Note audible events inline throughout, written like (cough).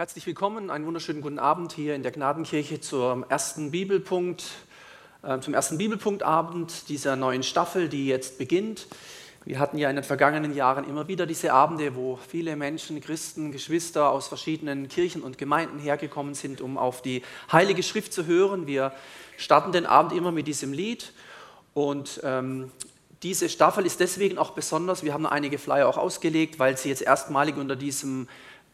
Herzlich willkommen, einen wunderschönen guten Abend hier in der Gnadenkirche zum ersten Bibelpunkt, äh, zum ersten Bibelpunktabend dieser neuen Staffel, die jetzt beginnt. Wir hatten ja in den vergangenen Jahren immer wieder diese Abende, wo viele Menschen, Christen, Geschwister aus verschiedenen Kirchen und Gemeinden hergekommen sind, um auf die Heilige Schrift zu hören. Wir starten den Abend immer mit diesem Lied und ähm, diese Staffel ist deswegen auch besonders. Wir haben einige Flyer auch ausgelegt, weil sie jetzt erstmalig unter diesem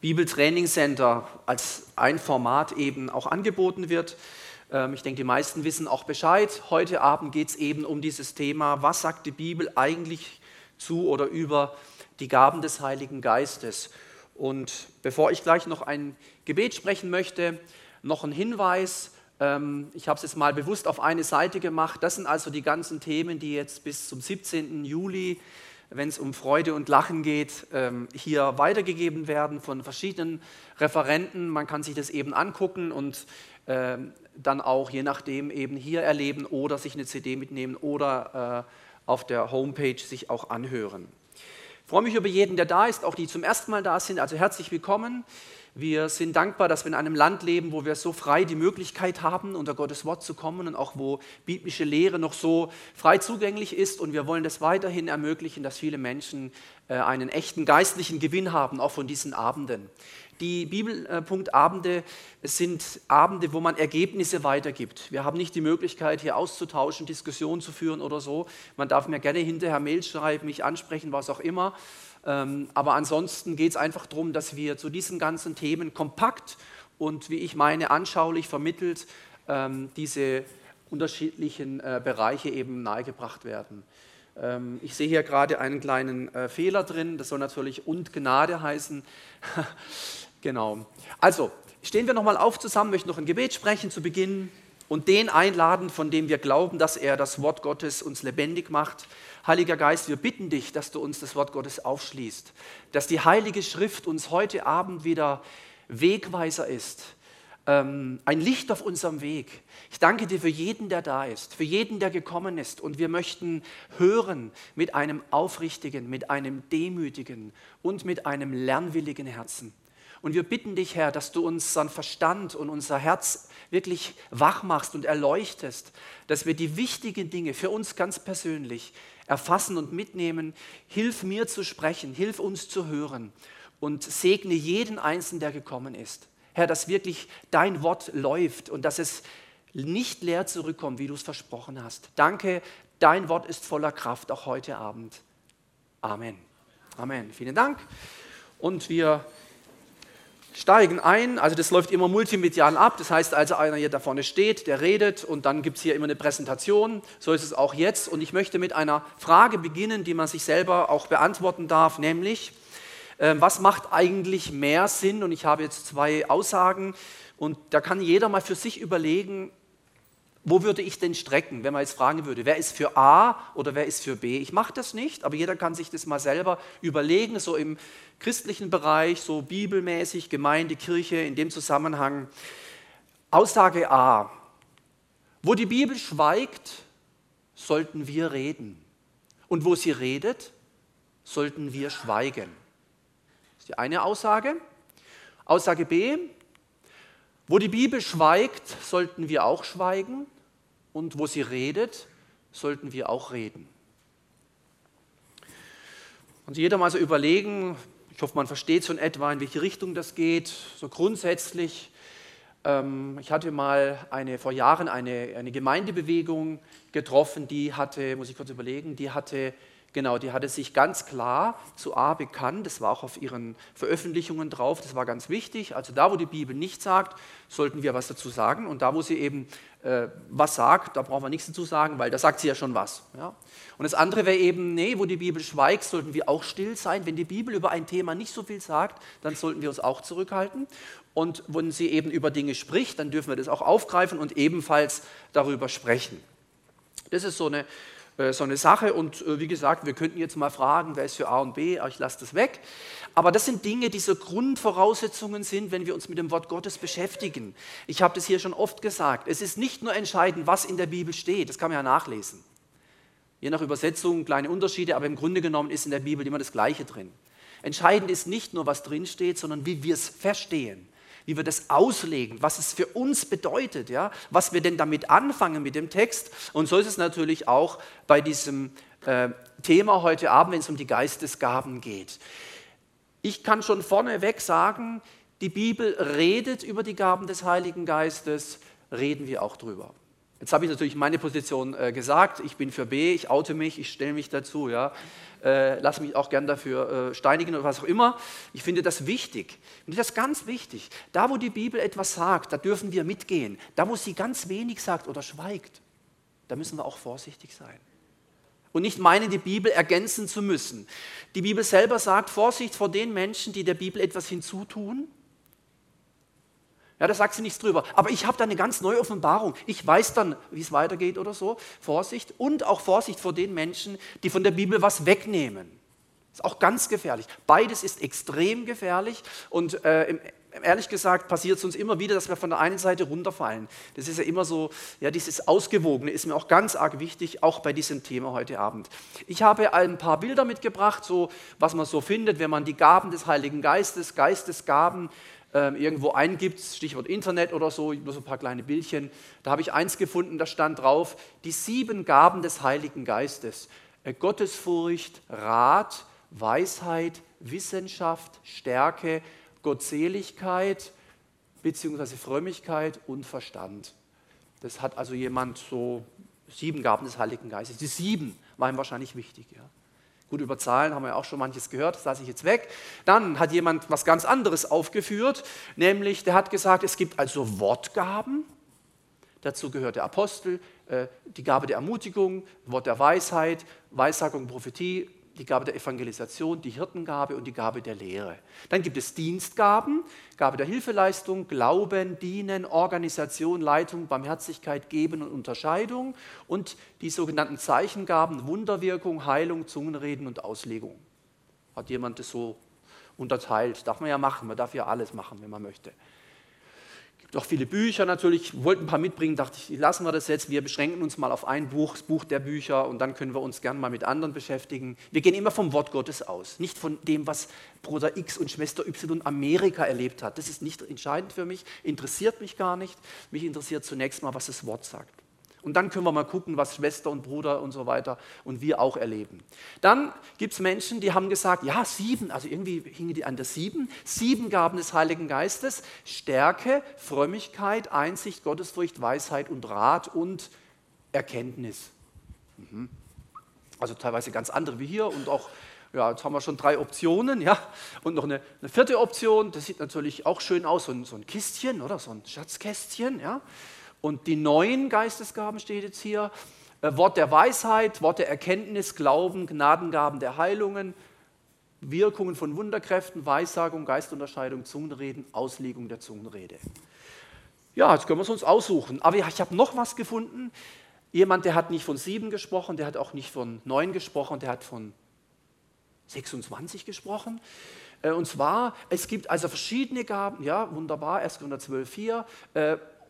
Bibeltraining Center als ein Format eben auch angeboten wird. Ähm, ich denke, die meisten wissen auch Bescheid. Heute Abend geht es eben um dieses Thema, was sagt die Bibel eigentlich zu oder über die Gaben des Heiligen Geistes. Und bevor ich gleich noch ein Gebet sprechen möchte, noch ein Hinweis. Ähm, ich habe es jetzt mal bewusst auf eine Seite gemacht. Das sind also die ganzen Themen, die jetzt bis zum 17. Juli wenn es um Freude und Lachen geht, ähm, hier weitergegeben werden von verschiedenen Referenten. Man kann sich das eben angucken und ähm, dann auch je nachdem eben hier erleben oder sich eine CD mitnehmen oder äh, auf der Homepage sich auch anhören. Ich freue mich über jeden, der da ist, auch die zum ersten Mal da sind. Also herzlich willkommen. Wir sind dankbar, dass wir in einem Land leben, wo wir so frei die Möglichkeit haben, unter Gottes Wort zu kommen und auch wo biblische Lehre noch so frei zugänglich ist. Und wir wollen das weiterhin ermöglichen, dass viele Menschen äh, einen echten geistlichen Gewinn haben, auch von diesen Abenden. Die Bibelpunktabende sind Abende, wo man Ergebnisse weitergibt. Wir haben nicht die Möglichkeit, hier auszutauschen, Diskussionen zu führen oder so. Man darf mir gerne hinterher Mails schreiben, mich ansprechen, was auch immer. Ähm, aber ansonsten geht es einfach darum, dass wir zu diesen ganzen Themen kompakt und, wie ich meine, anschaulich vermittelt ähm, diese unterschiedlichen äh, Bereiche eben nahegebracht werden. Ähm, ich sehe hier gerade einen kleinen äh, Fehler drin, das soll natürlich und Gnade heißen. (laughs) genau. Also, stehen wir nochmal auf zusammen, möchten noch ein Gebet sprechen zu Beginn und den einladen, von dem wir glauben, dass er das Wort Gottes uns lebendig macht. Heiliger Geist, wir bitten dich, dass du uns das Wort Gottes aufschließt, dass die Heilige Schrift uns heute Abend wieder Wegweiser ist, ähm, ein Licht auf unserem Weg. Ich danke dir für jeden, der da ist, für jeden, der gekommen ist. Und wir möchten hören mit einem aufrichtigen, mit einem demütigen und mit einem lernwilligen Herzen. Und wir bitten dich, Herr, dass du unseren Verstand und unser Herz wirklich wach machst und erleuchtest, dass wir die wichtigen Dinge für uns ganz persönlich erfassen und mitnehmen. Hilf mir zu sprechen, hilf uns zu hören und segne jeden Einzelnen, der gekommen ist. Herr, dass wirklich dein Wort läuft und dass es nicht leer zurückkommt, wie du es versprochen hast. Danke, dein Wort ist voller Kraft, auch heute Abend. Amen. Amen. Vielen Dank. Und wir steigen ein, also das läuft immer multimedial ab, das heißt also einer hier da vorne steht, der redet und dann gibt es hier immer eine Präsentation, so ist es auch jetzt. Und ich möchte mit einer Frage beginnen, die man sich selber auch beantworten darf, nämlich, äh, was macht eigentlich mehr Sinn? Und ich habe jetzt zwei Aussagen. Und da kann jeder mal für sich überlegen, wo würde ich denn strecken, wenn man jetzt fragen würde, wer ist für A oder wer ist für B? Ich mache das nicht, aber jeder kann sich das mal selber überlegen, so im christlichen Bereich, so bibelmäßig, Gemeinde, Kirche, in dem Zusammenhang. Aussage A. Wo die Bibel schweigt, sollten wir reden. Und wo sie redet, sollten wir schweigen. Das ist die eine Aussage. Aussage B. Wo die Bibel schweigt, sollten wir auch schweigen und wo sie redet, sollten wir auch reden. Und jeder mal so überlegen, ich hoffe, man versteht so in etwa, in welche Richtung das geht, so grundsätzlich. Ähm, ich hatte mal eine, vor Jahren eine, eine Gemeindebewegung getroffen, die hatte, muss ich kurz überlegen, die hatte Genau, die hatte sich ganz klar zu A bekannt, das war auch auf ihren Veröffentlichungen drauf, das war ganz wichtig. Also da, wo die Bibel nichts sagt, sollten wir was dazu sagen. Und da, wo sie eben äh, was sagt, da brauchen wir nichts dazu sagen, weil da sagt sie ja schon was. Ja? Und das andere wäre eben, nee, wo die Bibel schweigt, sollten wir auch still sein. Wenn die Bibel über ein Thema nicht so viel sagt, dann sollten wir uns auch zurückhalten. Und wenn sie eben über Dinge spricht, dann dürfen wir das auch aufgreifen und ebenfalls darüber sprechen. Das ist so eine so eine Sache. Und äh, wie gesagt, wir könnten jetzt mal fragen, wer ist für A und B, aber ich lasse das weg. Aber das sind Dinge, die so Grundvoraussetzungen sind, wenn wir uns mit dem Wort Gottes beschäftigen. Ich habe das hier schon oft gesagt. Es ist nicht nur entscheidend, was in der Bibel steht, das kann man ja nachlesen. Je nach Übersetzung kleine Unterschiede, aber im Grunde genommen ist in der Bibel immer das Gleiche drin. Entscheidend ist nicht nur, was drin steht, sondern wie wir es verstehen, wie wir das auslegen, was es für uns bedeutet, ja, was wir denn damit anfangen mit dem Text. Und so ist es natürlich auch bei diesem äh, Thema heute Abend, wenn es um die Geistesgaben geht. Ich kann schon vorneweg sagen, die Bibel redet über die Gaben des Heiligen Geistes, reden wir auch drüber. Jetzt habe ich natürlich meine Position äh, gesagt. Ich bin für B, ich oute mich, ich stelle mich dazu. Ja. Äh, lasse mich auch gern dafür äh, steinigen oder was auch immer. Ich finde das wichtig. Ich finde das ganz wichtig. Da, wo die Bibel etwas sagt, da dürfen wir mitgehen. Da, wo sie ganz wenig sagt oder schweigt, da müssen wir auch vorsichtig sein. Und nicht meinen, die Bibel ergänzen zu müssen. Die Bibel selber sagt, Vorsicht vor den Menschen, die der Bibel etwas hinzutun ja, da sagt sie nichts drüber. Aber ich habe da eine ganz neue Offenbarung. Ich weiß dann, wie es weitergeht oder so. Vorsicht. Und auch Vorsicht vor den Menschen, die von der Bibel was wegnehmen. Ist auch ganz gefährlich. Beides ist extrem gefährlich. Und äh, ehrlich gesagt passiert es uns immer wieder, dass wir von der einen Seite runterfallen. Das ist ja immer so, ja, dieses Ausgewogene ist mir auch ganz arg wichtig, auch bei diesem Thema heute Abend. Ich habe ein paar Bilder mitgebracht, so was man so findet, wenn man die Gaben des Heiligen Geistes, Geistesgaben, irgendwo eingibt, Stichwort Internet oder so, nur so ein paar kleine Bildchen. Da habe ich eins gefunden, da stand drauf, die sieben Gaben des Heiligen Geistes. Äh, Gottesfurcht, Rat, Weisheit, Wissenschaft, Stärke, Gottseligkeit, beziehungsweise Frömmigkeit und Verstand. Das hat also jemand so sieben Gaben des Heiligen Geistes. Die sieben waren wahrscheinlich wichtig. Ja. Gut, über Zahlen haben wir auch schon manches gehört, das lasse ich jetzt weg. Dann hat jemand was ganz anderes aufgeführt, nämlich der hat gesagt, es gibt also Wortgaben. Dazu gehört der Apostel, äh, die Gabe der Ermutigung, Wort der Weisheit, Weissagung, Prophetie, die Gabe der Evangelisation, die Hirtengabe und die Gabe der Lehre. Dann gibt es Dienstgaben, Gabe der Hilfeleistung, Glauben, Dienen, Organisation, Leitung, Barmherzigkeit, Geben und Unterscheidung und die sogenannten Zeichengaben, Wunderwirkung, Heilung, Zungenreden und Auslegung. Hat jemand das so unterteilt? Darf man ja machen, man darf ja alles machen, wenn man möchte gibt auch viele Bücher natürlich. Ich wollte ein paar mitbringen, dachte ich, lassen wir das jetzt. Wir beschränken uns mal auf ein Buch, das Buch der Bücher, und dann können wir uns gern mal mit anderen beschäftigen. Wir gehen immer vom Wort Gottes aus, nicht von dem, was Bruder X und Schwester Y Amerika erlebt hat. Das ist nicht entscheidend für mich, interessiert mich gar nicht. Mich interessiert zunächst mal, was das Wort sagt. Und dann können wir mal gucken, was Schwester und Bruder und so weiter und wir auch erleben. Dann gibt es Menschen, die haben gesagt, ja, sieben, also irgendwie hingen die an der sieben, sieben Gaben des Heiligen Geistes, Stärke, Frömmigkeit, Einsicht, Gottesfurcht, Weisheit und Rat und Erkenntnis. Mhm. Also teilweise ganz andere wie hier und auch ja, jetzt haben wir schon drei Optionen, ja, und noch eine, eine, vierte Option, das sieht natürlich auch schön aus, so ein, so ein Kistchen, oder, so ein Schatzkästchen, ja, und die neuen Geistesgaben steht jetzt hier, äh, Wort der Weisheit, Wort der Erkenntnis, Glauben, Gnadengaben der Heilungen, Wirkungen von Wunderkräften, Weissagung, Geistunterscheidung, Zungenreden, Auslegung der Zungenrede. Ja, jetzt können wir es uns aussuchen. Aber ich habe noch was gefunden. Jemand, der hat nicht von sieben gesprochen, der hat auch nicht von neun gesprochen, der hat von 26 gesprochen. Äh, und zwar, es gibt also verschiedene Gaben, ja, wunderbar, 1. Korinther 12, 4,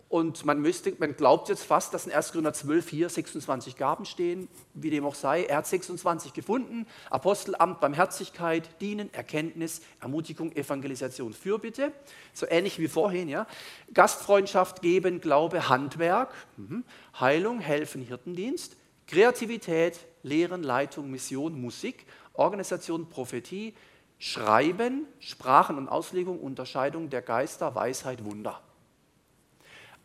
und man, müsste, man glaubt jetzt fast, dass in 1. Korinther 12 hier 26 Gaben stehen, wie dem auch sei. Er hat 26 gefunden. Apostelamt, Barmherzigkeit, Dienen, Erkenntnis, Ermutigung, Evangelisation, Fürbitte. So ähnlich wie vorhin. Ja. Gastfreundschaft, Geben, Glaube, Handwerk, mhm. Heilung, Helfen, Hirtendienst, Kreativität, Lehren, Leitung, Mission, Musik, Organisation, Prophetie, Schreiben, Sprachen und Auslegung, Unterscheidung der Geister, Weisheit, Wunder.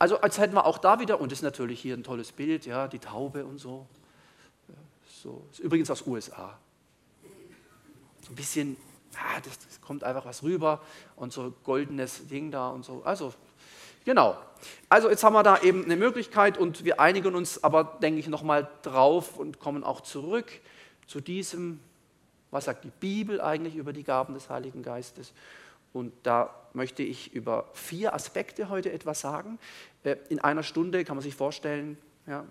Also als hätten wir auch da wieder, und das ist natürlich hier ein tolles Bild, ja, die Taube und so. so. ist übrigens aus USA. So ein bisschen, ja, das, das kommt einfach was rüber und so goldenes Ding da und so. Also Genau. Also jetzt haben wir da eben eine Möglichkeit und wir einigen uns aber, denke ich, nochmal drauf und kommen auch zurück zu diesem, was sagt die Bibel eigentlich über die Gaben des Heiligen Geistes. Und da möchte ich über vier Aspekte heute etwas sagen. Äh, in einer Stunde kann man sich vorstellen, ja,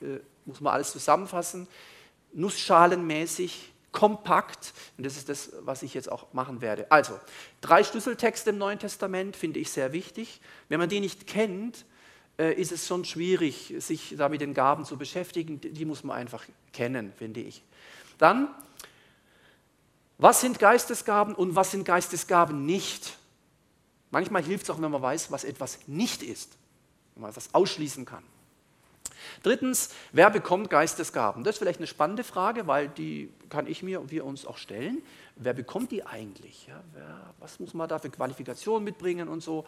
äh, muss man alles zusammenfassen, nussschalenmäßig, kompakt. Und das ist das, was ich jetzt auch machen werde. Also, drei Schlüsseltexte im Neuen Testament finde ich sehr wichtig. Wenn man die nicht kennt, äh, ist es schon schwierig, sich da mit den Gaben zu beschäftigen. Die muss man einfach kennen, finde ich. Dann, was sind Geistesgaben und was sind Geistesgaben nicht? Manchmal hilft es auch, wenn man weiß, was etwas nicht ist, wenn man etwas ausschließen kann. Drittens, wer bekommt Geistesgaben? Das ist vielleicht eine spannende Frage, weil die kann ich mir und wir uns auch stellen. Wer bekommt die eigentlich? Ja, wer, was muss man da für Qualifikationen mitbringen und so?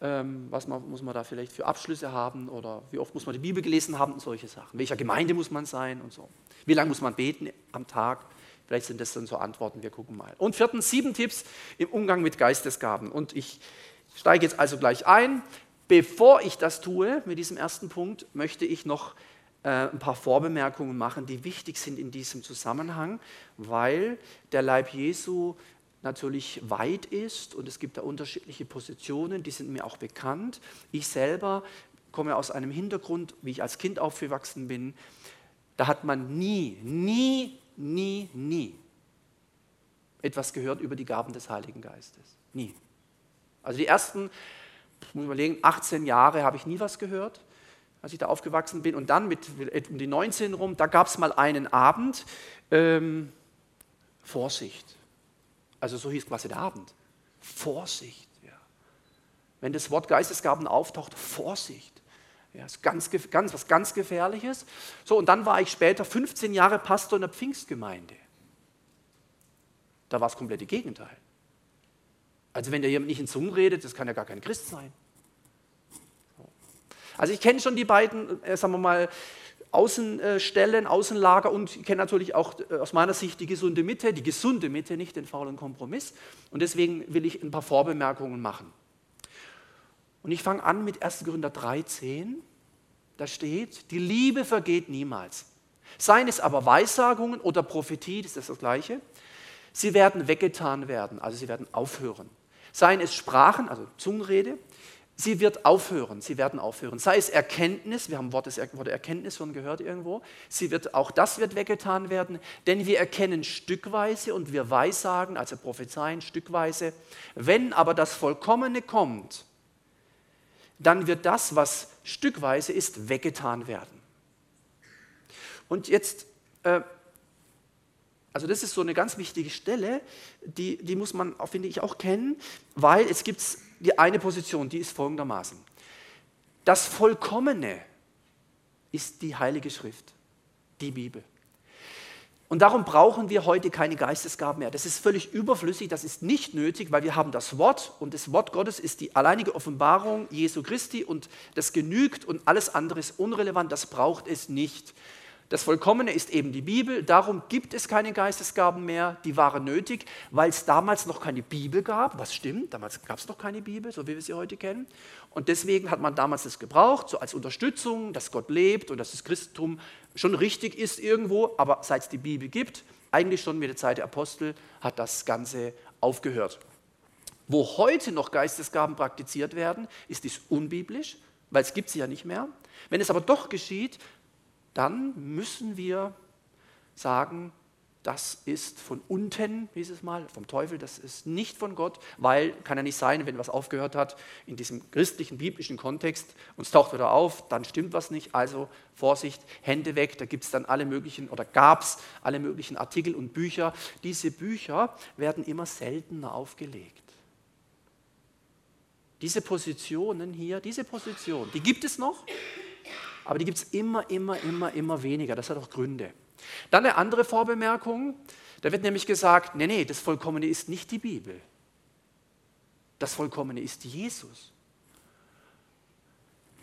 Ähm, was man, muss man da vielleicht für Abschlüsse haben oder wie oft muss man die Bibel gelesen haben und solche Sachen. Welcher Gemeinde muss man sein und so. Wie lange muss man beten am Tag? Vielleicht sind das dann so Antworten, wir gucken mal. Und viertens, sieben Tipps im Umgang mit Geistesgaben. Und ich steige jetzt also gleich ein. Bevor ich das tue, mit diesem ersten Punkt, möchte ich noch äh, ein paar Vorbemerkungen machen, die wichtig sind in diesem Zusammenhang, weil der Leib Jesu natürlich weit ist und es gibt da unterschiedliche Positionen, die sind mir auch bekannt. Ich selber komme aus einem Hintergrund, wie ich als Kind aufgewachsen bin, da hat man nie, nie, nie, nie etwas gehört über die Gaben des Heiligen Geistes. Nie. Also die ersten ich muss überlegen, 18 Jahre habe ich nie was gehört, als ich da aufgewachsen bin. Und dann mit um die 19 rum, da gab es mal einen Abend, ähm, Vorsicht. Also so hieß quasi der Abend. Vorsicht. Ja. Wenn das Wort Geistesgaben auftaucht, Vorsicht. Ja, ist ganz, ganz, was ganz Gefährliches. So, und dann war ich später 15 Jahre Pastor in der Pfingstgemeinde. Da war das Gegenteil. Also wenn der jemand nicht in Zungen redet, das kann ja gar kein Christ sein. Also ich kenne schon die beiden, äh, sagen wir mal, Außenstellen, Außenlager und kenne natürlich auch äh, aus meiner Sicht die gesunde Mitte, die gesunde Mitte, nicht den faulen Kompromiss. Und deswegen will ich ein paar Vorbemerkungen machen. Und ich fange an mit 1. Korinther 13. Da steht, die Liebe vergeht niemals. Seien es aber Weissagungen oder Prophetie, das ist das Gleiche, sie werden weggetan werden, also sie werden aufhören. Seien es Sprachen, also Zungenrede, sie wird aufhören, sie werden aufhören. Sei es Erkenntnis, wir haben Wort, des, Erkenntnis schon gehört irgendwo, sie wird, auch das wird weggetan werden, denn wir erkennen stückweise und wir weissagen, also prophezeien stückweise. Wenn aber das Vollkommene kommt, dann wird das, was stückweise ist, weggetan werden. Und jetzt äh, also das ist so eine ganz wichtige Stelle, die, die muss man, finde ich, auch kennen, weil es gibt die eine Position, die ist folgendermaßen. Das Vollkommene ist die Heilige Schrift, die Bibel. Und darum brauchen wir heute keine Geistesgaben mehr. Das ist völlig überflüssig, das ist nicht nötig, weil wir haben das Wort und das Wort Gottes ist die alleinige Offenbarung Jesu Christi und das genügt und alles andere ist unrelevant, das braucht es nicht. Das Vollkommene ist eben die Bibel, darum gibt es keine Geistesgaben mehr, die waren nötig, weil es damals noch keine Bibel gab, was stimmt, damals gab es noch keine Bibel, so wie wir sie heute kennen. Und deswegen hat man damals das gebraucht, so als Unterstützung, dass Gott lebt und dass das Christentum schon richtig ist irgendwo, aber seit es die Bibel gibt, eigentlich schon mit der Zeit der Apostel, hat das Ganze aufgehört. Wo heute noch Geistesgaben praktiziert werden, ist dies unbiblisch, weil es gibt sie ja nicht mehr. Wenn es aber doch geschieht, dann müssen wir sagen, das ist von unten, hieß es mal, vom Teufel, das ist nicht von Gott, weil kann ja nicht sein, wenn was aufgehört hat in diesem christlichen, biblischen Kontext und es taucht wieder auf, dann stimmt was nicht. Also Vorsicht, Hände weg, da gibt es dann alle möglichen oder gab es alle möglichen Artikel und Bücher. Diese Bücher werden immer seltener aufgelegt. Diese Positionen hier, diese Position, die gibt es noch, aber die gibt es immer, immer, immer, immer weniger. Das hat auch Gründe. Dann eine andere Vorbemerkung. Da wird nämlich gesagt, nee, nee, das Vollkommene ist nicht die Bibel. Das Vollkommene ist Jesus.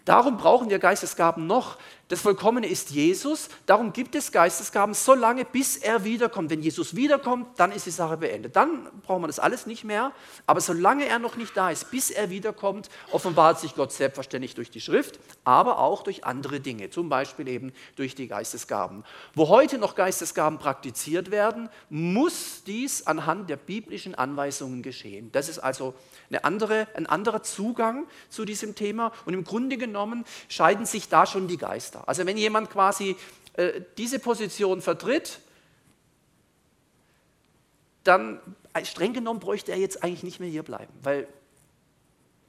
Darum brauchen wir Geistesgaben noch. Das Vollkommene ist Jesus. Darum gibt es Geistesgaben so lange, bis er wiederkommt. Wenn Jesus wiederkommt, dann ist die Sache beendet. Dann brauchen wir das alles nicht mehr. Aber solange er noch nicht da ist, bis er wiederkommt, offenbart sich Gott selbstverständlich durch die Schrift, aber auch durch andere Dinge. Zum Beispiel eben durch die Geistesgaben. Wo heute noch Geistesgaben praktiziert werden, muss dies anhand der biblischen Anweisungen geschehen. Das ist also eine andere, ein anderer Zugang zu diesem Thema. Und im Grunde genommen scheiden sich da schon die Geister. Also wenn jemand quasi äh, diese Position vertritt, dann äh, streng genommen bräuchte er jetzt eigentlich nicht mehr hier bleiben, weil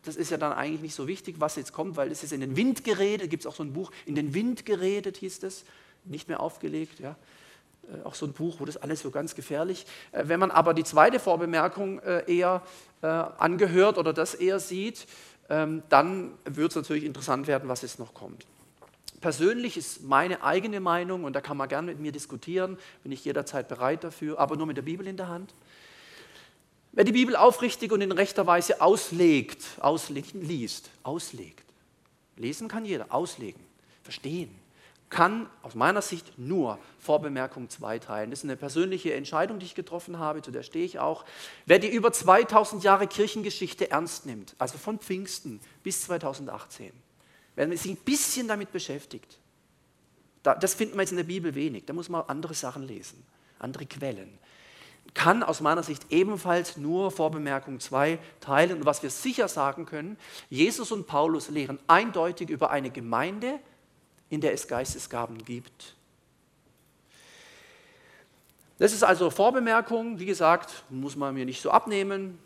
das ist ja dann eigentlich nicht so wichtig, was jetzt kommt, weil es ist in den Wind geredet, gibt es auch so ein Buch, in den Wind geredet hieß das, nicht mehr aufgelegt. Ja. Äh, auch so ein Buch, wo das alles so ganz gefährlich. Äh, wenn man aber die zweite Vorbemerkung äh, eher angehört oder das eher sieht, ähm, dann wird es natürlich interessant werden, was jetzt noch kommt. Persönlich ist meine eigene Meinung, und da kann man gerne mit mir diskutieren, bin ich jederzeit bereit dafür, aber nur mit der Bibel in der Hand. Wer die Bibel aufrichtig und in rechter Weise auslegt, auslegt, liest, auslegt. Lesen kann jeder, auslegen, verstehen kann aus meiner Sicht nur Vorbemerkung 2 teilen. Das ist eine persönliche Entscheidung, die ich getroffen habe, zu der stehe ich auch. Wer die über 2000 Jahre Kirchengeschichte ernst nimmt, also von Pfingsten bis 2018, wenn man sich ein bisschen damit beschäftigt, das findet man jetzt in der Bibel wenig, da muss man andere Sachen lesen, andere Quellen, kann aus meiner Sicht ebenfalls nur Vorbemerkung 2 teilen. Und was wir sicher sagen können, Jesus und Paulus lehren eindeutig über eine Gemeinde, in der es Geistesgaben gibt. Das ist also Vorbemerkung, wie gesagt, muss man mir nicht so abnehmen,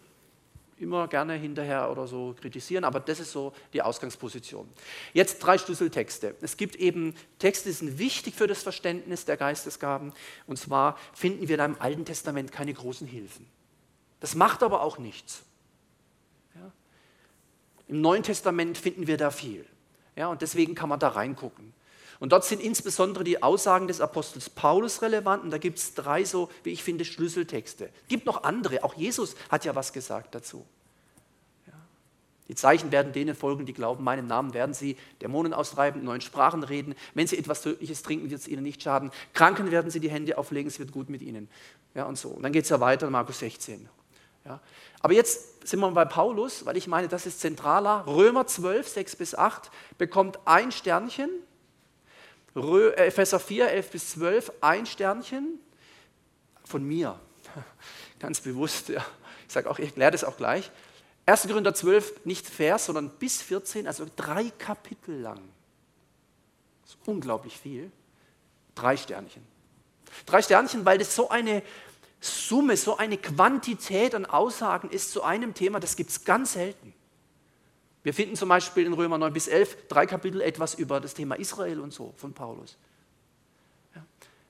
immer gerne hinterher oder so kritisieren, aber das ist so die Ausgangsposition. Jetzt drei Schlüsseltexte. Es gibt eben Texte, die sind wichtig für das Verständnis der Geistesgaben und zwar finden wir da im Alten Testament keine großen Hilfen. Das macht aber auch nichts. Ja? Im Neuen Testament finden wir da viel. Ja, und deswegen kann man da reingucken. Und dort sind insbesondere die Aussagen des Apostels Paulus relevant. Und da gibt es drei so, wie ich finde, Schlüsseltexte. Gibt noch andere. Auch Jesus hat ja was gesagt dazu. Ja. Die Zeichen werden denen folgen, die glauben, meinen Namen werden sie Dämonen austreiben, neuen Sprachen reden. Wenn sie etwas Tödliches trinken, wird es ihnen nicht schaden. Kranken werden sie die Hände auflegen, es wird gut mit ihnen. Ja, und so. Und dann geht es ja weiter Markus 16. Ja. Aber jetzt sind wir bei Paulus, weil ich meine, das ist zentraler. Römer 12, 6 bis 8 bekommt ein Sternchen. Äh, Epheser 4, 11 bis 12 ein Sternchen von mir. (laughs) Ganz bewusst. Ja. Ich sage auch, ich erkläre das auch gleich. 1. Korinther 12, nicht Vers, sondern bis 14, also drei Kapitel lang. Das ist unglaublich viel. Drei Sternchen. Drei Sternchen, weil das so eine Summe, so eine Quantität an Aussagen ist zu einem Thema, das gibt es ganz selten. Wir finden zum Beispiel in Römer 9 bis 11 drei Kapitel etwas über das Thema Israel und so von Paulus.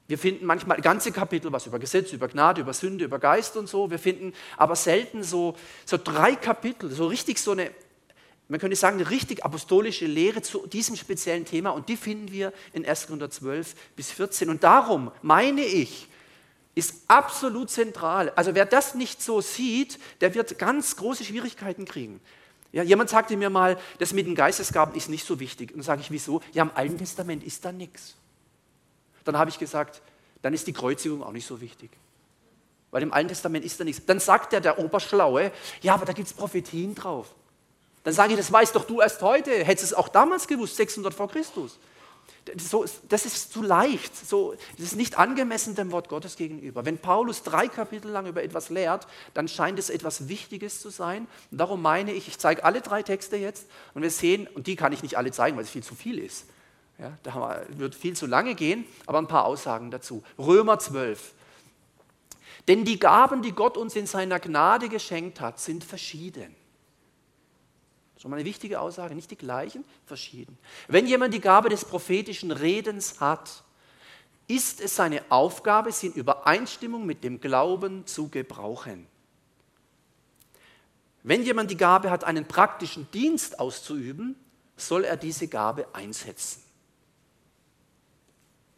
Wir finden manchmal ganze Kapitel was über Gesetz, über Gnade, über Sünde, über Geist und so. Wir finden aber selten so, so drei Kapitel, so richtig so eine, man könnte sagen, eine richtig apostolische Lehre zu diesem speziellen Thema und die finden wir in 1. Korinther 12 bis 14. Und darum meine ich, ist absolut zentral. Also wer das nicht so sieht, der wird ganz große Schwierigkeiten kriegen. Ja, jemand sagte mir mal, das mit den Geistesgaben ist nicht so wichtig. Und dann sage ich, wieso? Ja, im Alten Testament ist da nichts. Dann habe ich gesagt, dann ist die Kreuzigung auch nicht so wichtig. Weil im Alten Testament ist da nichts. Dann sagt der, der Oberschlaue, ja, aber da gibt es Prophetien drauf. Dann sage ich, das weißt doch du erst heute. Hättest es auch damals gewusst, 600 vor Christus. So, das ist zu leicht, so, das ist nicht angemessen dem Wort Gottes gegenüber. Wenn Paulus drei Kapitel lang über etwas lehrt, dann scheint es etwas Wichtiges zu sein. Und darum meine ich, ich zeige alle drei Texte jetzt und wir sehen, und die kann ich nicht alle zeigen, weil es viel zu viel ist. Ja, da wird viel zu lange gehen, aber ein paar Aussagen dazu. Römer 12. Denn die Gaben, die Gott uns in seiner Gnade geschenkt hat, sind verschieden. Schon mal eine wichtige Aussage, nicht die gleichen, verschieden. Wenn jemand die Gabe des prophetischen Redens hat, ist es seine Aufgabe, sie in Übereinstimmung mit dem Glauben zu gebrauchen. Wenn jemand die Gabe hat, einen praktischen Dienst auszuüben, soll er diese Gabe einsetzen.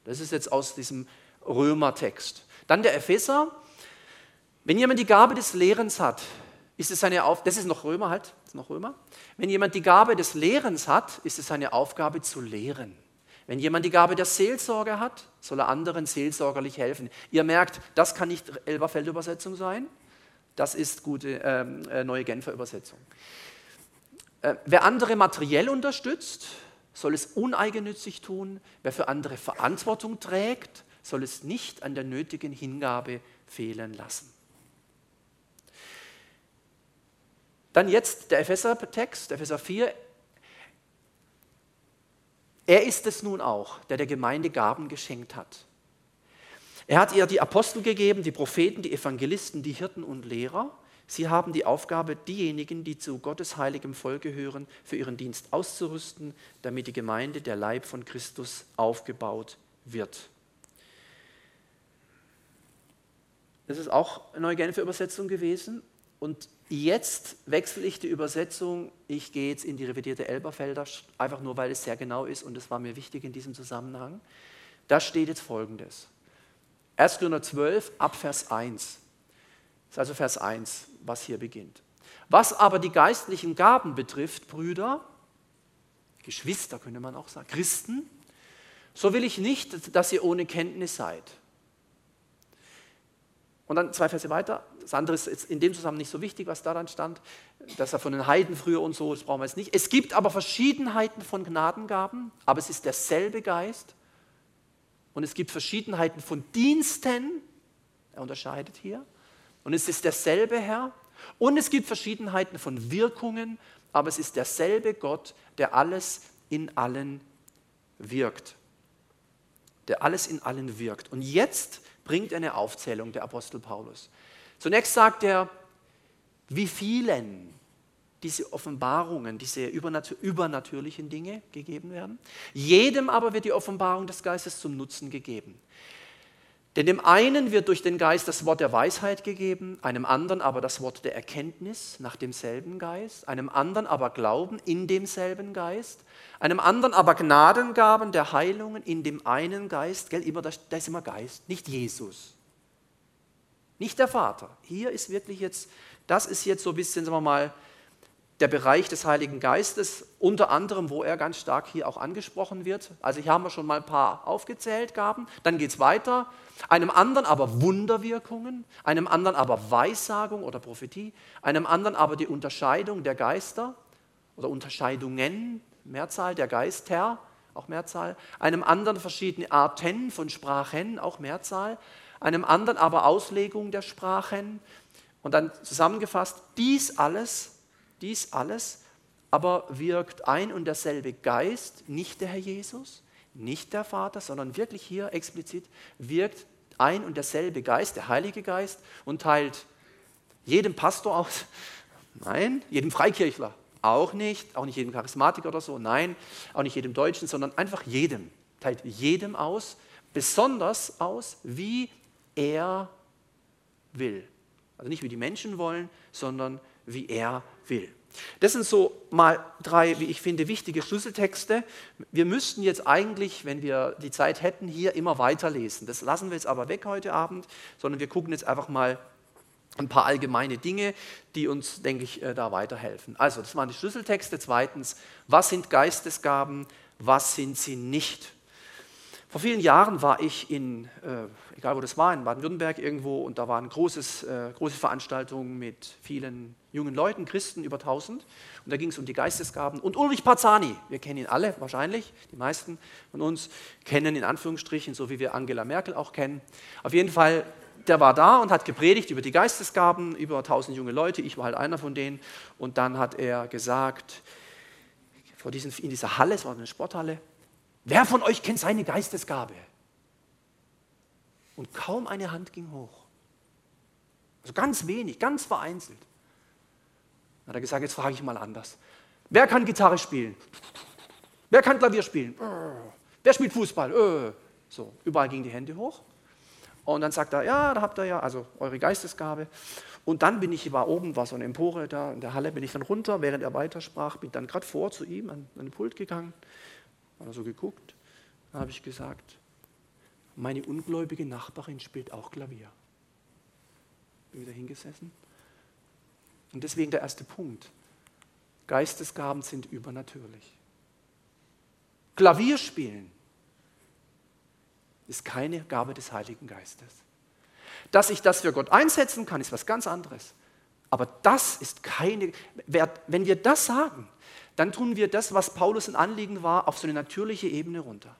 Das ist jetzt aus diesem Römertext. Dann der Epheser. Wenn jemand die Gabe des Lehrens hat, ist es seine Aufgabe, das ist noch Römer halt, noch Römer. Wenn jemand die Gabe des Lehrens hat, ist es seine Aufgabe zu lehren. Wenn jemand die Gabe der Seelsorge hat, soll er anderen seelsorgerlich helfen. Ihr merkt, das kann nicht Elberfeld-Übersetzung sein, das ist gute ähm, äh, neue Genfer Übersetzung. Äh, wer andere materiell unterstützt, soll es uneigennützig tun. Wer für andere Verantwortung trägt, soll es nicht an der nötigen Hingabe fehlen lassen. Dann jetzt der Epheser-Text, Epheser 4. Er ist es nun auch, der der Gemeinde Gaben geschenkt hat. Er hat ihr die Apostel gegeben, die Propheten, die Evangelisten, die Hirten und Lehrer. Sie haben die Aufgabe, diejenigen, die zu Gottes heiligem Volk gehören, für ihren Dienst auszurüsten, damit die Gemeinde, der Leib von Christus, aufgebaut wird. Das ist auch eine neue Genfer Übersetzung gewesen. Und jetzt wechsle ich die Übersetzung. Ich gehe jetzt in die revidierte Elberfelder, einfach nur, weil es sehr genau ist und es war mir wichtig in diesem Zusammenhang. Da steht jetzt folgendes: 1. Korinther 12, ab Vers 1. Das ist also Vers 1, was hier beginnt. Was aber die geistlichen Gaben betrifft, Brüder, Geschwister könnte man auch sagen, Christen, so will ich nicht, dass ihr ohne Kenntnis seid. Und dann zwei Verse weiter. Das andere ist in dem Zusammenhang nicht so wichtig, was da dann stand, dass er von den Heiden früher und so, das brauchen wir jetzt nicht. Es gibt aber Verschiedenheiten von Gnadengaben, aber es ist derselbe Geist. Und es gibt Verschiedenheiten von Diensten, er unterscheidet hier. Und es ist derselbe Herr. Und es gibt Verschiedenheiten von Wirkungen, aber es ist derselbe Gott, der alles in allen wirkt. Der alles in allen wirkt. Und jetzt bringt er eine Aufzählung, der Apostel Paulus. Zunächst sagt er, wie vielen diese Offenbarungen, diese übernatürlichen Dinge gegeben werden. Jedem aber wird die Offenbarung des Geistes zum Nutzen gegeben. Denn dem einen wird durch den Geist das Wort der Weisheit gegeben, einem anderen aber das Wort der Erkenntnis nach demselben Geist, einem anderen aber Glauben in demselben Geist, einem anderen aber Gnadengaben der Heilungen in dem einen Geist, gell, immer, da ist immer Geist, nicht Jesus, nicht der Vater. Hier ist wirklich jetzt, das ist jetzt so ein bisschen, sagen wir mal, der Bereich des Heiligen Geistes, unter anderem, wo er ganz stark hier auch angesprochen wird. Also hier haben wir schon mal ein paar aufgezählt, Gaben. Dann geht es weiter. Einem anderen aber Wunderwirkungen, einem anderen aber Weissagung oder Prophetie, einem anderen aber die Unterscheidung der Geister oder Unterscheidungen, Mehrzahl der Geister, auch Mehrzahl, einem anderen verschiedene Arten von Sprachen, auch Mehrzahl, einem anderen aber Auslegung der Sprachen. Und dann zusammengefasst, dies alles dies alles aber wirkt ein und derselbe Geist, nicht der Herr Jesus, nicht der Vater, sondern wirklich hier explizit wirkt ein und derselbe Geist, der Heilige Geist, und teilt jedem Pastor aus, (laughs) nein, jedem Freikirchler auch nicht, auch nicht jedem Charismatiker oder so, nein, auch nicht jedem Deutschen, sondern einfach jedem, teilt jedem aus, besonders aus, wie er will. Also nicht wie die Menschen wollen, sondern wie er will. Das sind so mal drei, wie ich finde, wichtige Schlüsseltexte. Wir müssten jetzt eigentlich, wenn wir die Zeit hätten, hier immer weiterlesen. Das lassen wir jetzt aber weg heute Abend, sondern wir gucken jetzt einfach mal ein paar allgemeine Dinge, die uns, denke ich, äh, da weiterhelfen. Also, das waren die Schlüsseltexte. Zweitens, was sind Geistesgaben, was sind sie nicht? Vor vielen Jahren war ich in, äh, egal wo das war, in Baden-Württemberg irgendwo und da waren großes, äh, große Veranstaltungen mit vielen jungen Leuten, Christen, über 1000. Und da ging es um die Geistesgaben. Und Ulrich Parzani, wir kennen ihn alle wahrscheinlich, die meisten von uns kennen in Anführungsstrichen, so wie wir Angela Merkel auch kennen. Auf jeden Fall, der war da und hat gepredigt über die Geistesgaben, über 1000 junge Leute, ich war halt einer von denen. Und dann hat er gesagt, vor diesen, in dieser Halle, es war eine Sporthalle, Wer von euch kennt seine Geistesgabe? Und kaum eine Hand ging hoch. Also ganz wenig, ganz vereinzelt. Dann hat er gesagt, jetzt frage ich mal anders. Wer kann Gitarre spielen? Wer kann Klavier spielen? Wer spielt Fußball? Äh. So, überall gingen die Hände hoch. Und dann sagt er, ja, da habt ihr ja, also eure Geistesgabe. Und dann bin ich, war oben, war so eine Empore da in der Halle, bin ich dann runter, während er weitersprach, bin dann gerade vor zu ihm an, an den Pult gegangen hat er so geguckt, dann habe ich gesagt, meine ungläubige Nachbarin spielt auch Klavier. Bin wieder hingesessen. Und deswegen der erste Punkt. Geistesgaben sind übernatürlich. Klavier spielen ist keine Gabe des Heiligen Geistes. Dass ich das für Gott einsetzen kann, ist was ganz anderes. Aber das ist keine, wenn wir das sagen, dann tun wir das, was Paulus ein Anliegen war, auf so eine natürliche Ebene runter.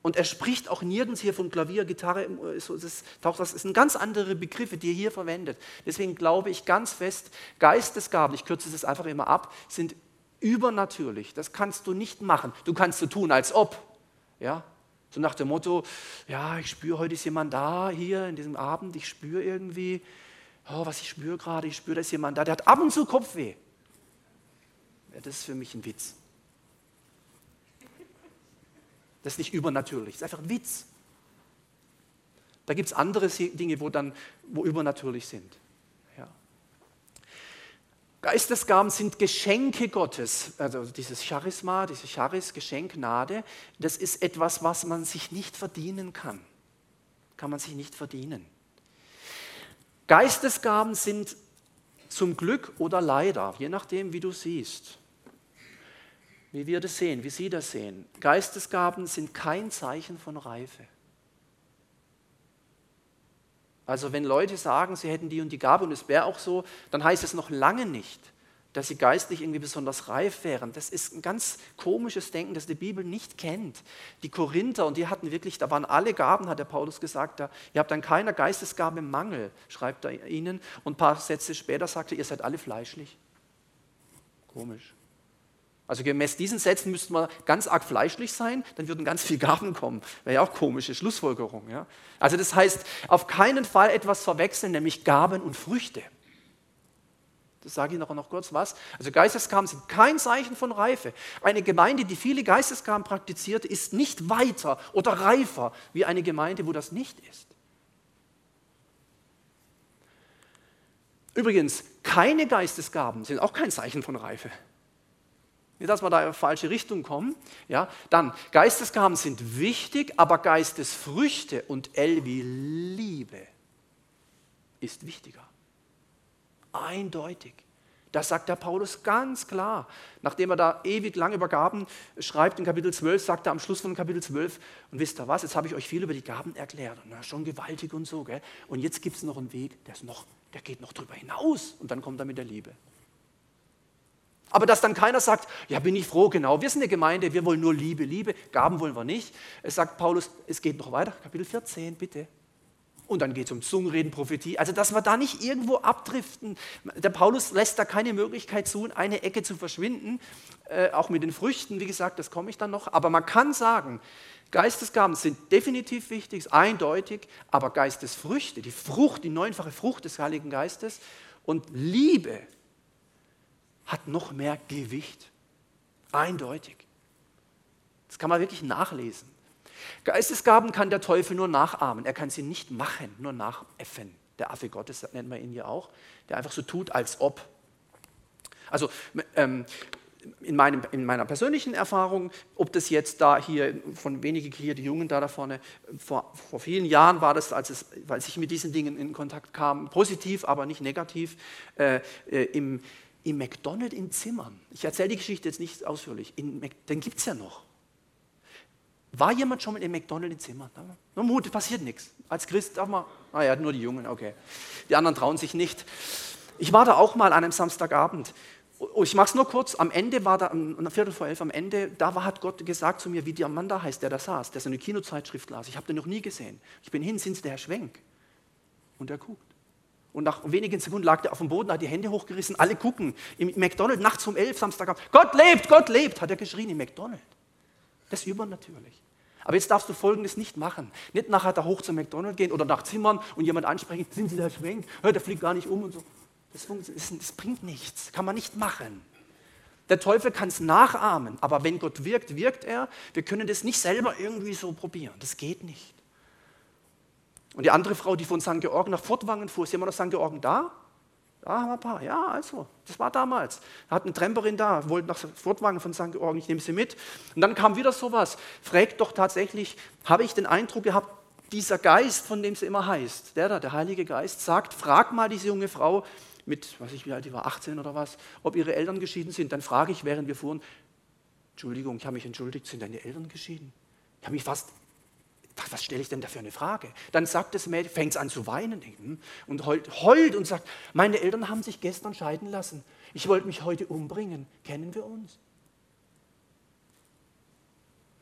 Und er spricht auch nirgends hier von Klavier, Gitarre, das, taucht, das sind ganz andere Begriffe, die er hier verwendet. Deswegen glaube ich ganz fest, Geistesgaben, ich kürze das einfach immer ab, sind übernatürlich. Das kannst du nicht machen. Du kannst so tun, als ob. Ja? So nach dem Motto, ja, ich spüre, heute ist jemand da, hier in diesem Abend, ich spüre irgendwie, oh, was ich spüre gerade, ich spüre, da ist jemand da, der hat ab und zu Kopfweh. Ja, das ist für mich ein Witz. Das ist nicht übernatürlich, das ist einfach ein Witz. Da gibt es andere Dinge, wo dann wo übernatürlich sind. Ja. Geistesgaben sind Geschenke Gottes. Also dieses Charisma, dieses Charis, Geschenk, Gnade, das ist etwas, was man sich nicht verdienen kann. Kann man sich nicht verdienen. Geistesgaben sind zum Glück oder leider, je nachdem, wie du siehst. Wie wir das sehen, wie Sie das sehen. Geistesgaben sind kein Zeichen von Reife. Also wenn Leute sagen, sie hätten die und die Gabe und es wäre auch so, dann heißt es noch lange nicht, dass sie geistlich irgendwie besonders reif wären. Das ist ein ganz komisches Denken, das die Bibel nicht kennt. Die Korinther, und die hatten wirklich, da waren alle Gaben, hat der Paulus gesagt, da, ihr habt dann keiner Geistesgabe Mangel, schreibt er ihnen. Und ein paar Sätze später sagte, ihr seid alle fleischlich. Komisch. Also gemäß diesen Sätzen müsste man ganz arg fleischlich sein, dann würden ganz viele Gaben kommen. Wäre ja auch komische Schlussfolgerung. Ja? Also das heißt, auf keinen Fall etwas verwechseln, nämlich Gaben und Früchte. Das sage ich noch, noch kurz was. Also Geistesgaben sind kein Zeichen von Reife. Eine Gemeinde, die viele Geistesgaben praktiziert, ist nicht weiter oder reifer wie eine Gemeinde, wo das nicht ist. Übrigens, keine Geistesgaben sind auch kein Zeichen von Reife. Nicht, dass wir da in die falsche Richtung kommen. Ja, dann, Geistesgaben sind wichtig, aber Geistesfrüchte und L wie Liebe ist wichtiger. Eindeutig. Das sagt der Paulus ganz klar. Nachdem er da ewig lang über Gaben schreibt, in Kapitel 12, sagt er am Schluss von Kapitel 12, und wisst ihr was, jetzt habe ich euch viel über die Gaben erklärt. Na, schon gewaltig und so. Gell? Und jetzt gibt es noch einen Weg, der, ist noch, der geht noch drüber hinaus. Und dann kommt er mit der Liebe. Aber dass dann keiner sagt, ja, bin ich froh, genau, wir sind eine Gemeinde, wir wollen nur Liebe, Liebe, Gaben wollen wir nicht. Es sagt Paulus, es geht noch weiter, Kapitel 14, bitte. Und dann geht es um Zungenreden, Prophetie. Also, dass wir da nicht irgendwo abdriften. Der Paulus lässt da keine Möglichkeit zu, in eine Ecke zu verschwinden. Äh, auch mit den Früchten, wie gesagt, das komme ich dann noch. Aber man kann sagen, Geistesgaben sind definitiv wichtig, eindeutig, aber Geistesfrüchte, die Frucht, die neunfache Frucht des Heiligen Geistes und Liebe, hat noch mehr Gewicht. Eindeutig. Das kann man wirklich nachlesen. Geistesgaben kann der Teufel nur nachahmen. Er kann sie nicht machen, nur nachäffen. Der Affe Gottes nennt man ihn ja auch, der einfach so tut, als ob. Also ähm, in, meinem, in, meiner persönlichen Erfahrung, ob das jetzt da hier von wenigen hier, die Jungen da, da vorne, vor, vor vielen Jahren war das, als, es, als ich mit diesen Dingen in Kontakt kam, positiv, aber nicht negativ, äh, äh, im, im McDonald's in Zimmern. Ich erzähle die Geschichte jetzt nicht ausführlich. In, den gibt es ja noch. War jemand schon mal im McDonald's in Zimmern? Na, Mut, passiert nichts. Als Christ darf man, ah ja, nur die Jungen, okay. Die anderen trauen sich nicht. Ich war da auch mal an einem Samstagabend. Oh, ich mache es nur kurz. Am Ende war da, um Viertel vor elf, am Ende, da war, hat Gott gesagt zu mir, wie der Mann da heißt, der da saß, der so eine Kinozeitschrift las. Ich habe den noch nie gesehen. Ich bin hin, sind der Herr Schwenk? Und er guckt. Und nach wenigen Sekunden lag der auf dem Boden, hat die Hände hochgerissen, alle gucken. Im McDonald's nachts um elf, Samstagabend. Gott lebt, Gott lebt, hat er geschrien im McDonald's. Das ist übernatürlich. Aber jetzt darfst du Folgendes nicht machen. Nicht nachher da hoch zum McDonald's gehen oder nach Zimmern und jemand ansprechen, sind Sie der Schwenk? Der fliegt gar nicht um und so. Das, das bringt nichts, kann man nicht machen. Der Teufel kann es nachahmen, aber wenn Gott wirkt, wirkt er. Wir können das nicht selber irgendwie so probieren. Das geht nicht. Und die andere Frau, die von St. Georgen nach Fortwangen fuhr, ist jemand aus St. Georgen da? Da haben wir ein paar. Ja, also, das war damals. Da hat eine Tramperin da, wollte nach Fortwangen von St. Georgen, ich nehme sie mit. Und dann kam wieder sowas. Fragt doch tatsächlich, habe ich den Eindruck gehabt, dieser Geist, von dem sie immer heißt, der da, der Heilige Geist, sagt, frag mal diese junge Frau mit, weiß ich wie alt die war, 18 oder was, ob ihre Eltern geschieden sind. Dann frage ich, während wir fuhren, Entschuldigung, ich habe mich entschuldigt, sind deine Eltern geschieden? Ich habe mich fast was stelle ich denn da für eine Frage? Dann sagt das Mädchen, fängt es an zu weinen und heult, heult und sagt, meine Eltern haben sich gestern scheiden lassen. Ich wollte mich heute umbringen. Kennen wir uns?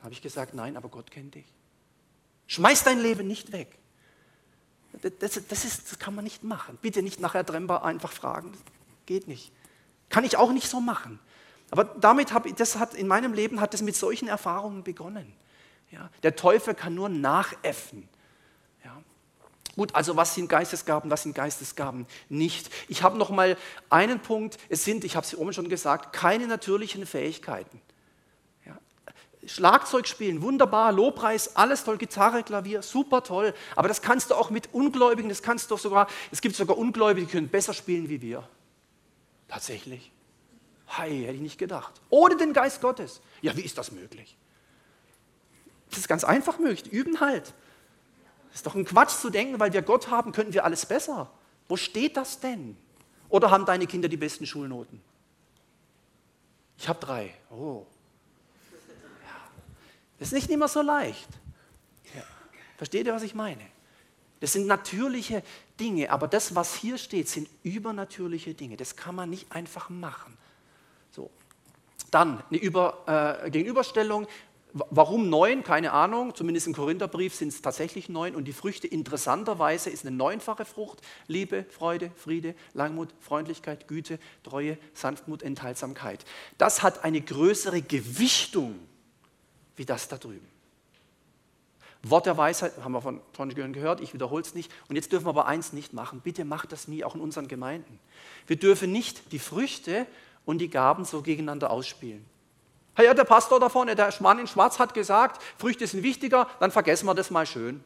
Habe ich gesagt, nein, aber Gott kennt dich. Schmeiß dein Leben nicht weg. Das, das, ist, das kann man nicht machen. Bitte nicht nachher Tremper einfach fragen. Das geht nicht. Kann ich auch nicht so machen. Aber damit habe das hat in meinem Leben hat es mit solchen Erfahrungen begonnen. Ja, der Teufel kann nur nachäffen. Ja. Gut, also was sind Geistesgaben, was sind Geistesgaben nicht? Ich habe noch mal einen Punkt. Es sind, ich habe es oben schon gesagt, keine natürlichen Fähigkeiten. Ja. Schlagzeug spielen, wunderbar, Lobpreis, alles toll, Gitarre, Klavier, super toll. Aber das kannst du auch mit Ungläubigen, das kannst du sogar, es gibt sogar Ungläubige, die können besser spielen wie wir. Tatsächlich. Hi, hätte ich nicht gedacht. Ohne den Geist Gottes. Ja, wie ist das möglich? Das ist ganz einfach möglich. Üben halt. Das ist doch ein Quatsch zu denken, weil wir Gott haben, könnten wir alles besser. Wo steht das denn? Oder haben deine Kinder die besten Schulnoten? Ich habe drei. Oh. Ja. Das ist nicht immer so leicht. Ja. Versteht ihr, was ich meine? Das sind natürliche Dinge, aber das, was hier steht, sind übernatürliche Dinge. Das kann man nicht einfach machen. So. Dann eine Über, äh, Gegenüberstellung. Warum neun? Keine Ahnung. Zumindest im Korintherbrief sind es tatsächlich neun. Und die Früchte interessanterweise ist eine neunfache Frucht. Liebe, Freude, Friede, Langmut, Freundlichkeit, Güte, Treue, Sanftmut, Enthaltsamkeit. Das hat eine größere Gewichtung wie das da drüben. Wort der Weisheit, haben wir von Tony gehört, ich wiederhole es nicht. Und jetzt dürfen wir aber eins nicht machen. Bitte macht das nie, auch in unseren Gemeinden. Wir dürfen nicht die Früchte und die Gaben so gegeneinander ausspielen. Ja, der Pastor da vorne, der Mann in Schwarz hat gesagt, Früchte sind wichtiger, dann vergessen wir das mal schön.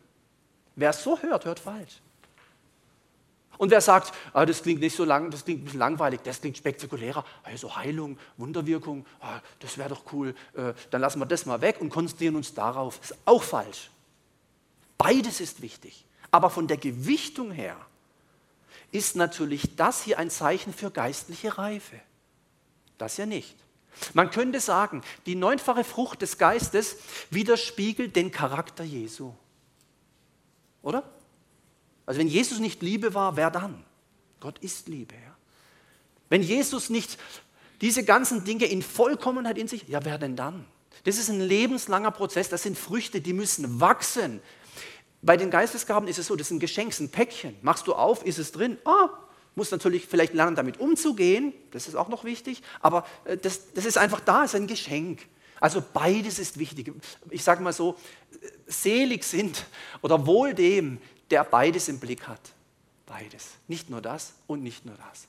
Wer es so hört, hört falsch. Und wer sagt, ah, das klingt nicht so lang, das klingt ein bisschen langweilig, das klingt spektakulärer, also Heilung, Wunderwirkung, ah, das wäre doch cool, äh, dann lassen wir das mal weg und konzentrieren uns darauf. Ist auch falsch. Beides ist wichtig. Aber von der Gewichtung her ist natürlich das hier ein Zeichen für geistliche Reife. Das ja nicht. Man könnte sagen, die neunfache Frucht des Geistes widerspiegelt den Charakter Jesu. Oder? Also wenn Jesus nicht Liebe war, wer dann? Gott ist Liebe. Ja? Wenn Jesus nicht diese ganzen Dinge in Vollkommenheit in sich, ja wer denn dann? Das ist ein lebenslanger Prozess, das sind Früchte, die müssen wachsen. Bei den Geistesgaben ist es so, das ist ein Geschenk, ein Päckchen. Machst du auf, ist es drin. Ah, muss natürlich vielleicht lernen, damit umzugehen. Das ist auch noch wichtig. Aber äh, das, das ist einfach da, ist ein Geschenk. Also beides ist wichtig. Ich sage mal so, selig sind oder wohl dem, der beides im Blick hat. Beides. Nicht nur das und nicht nur das.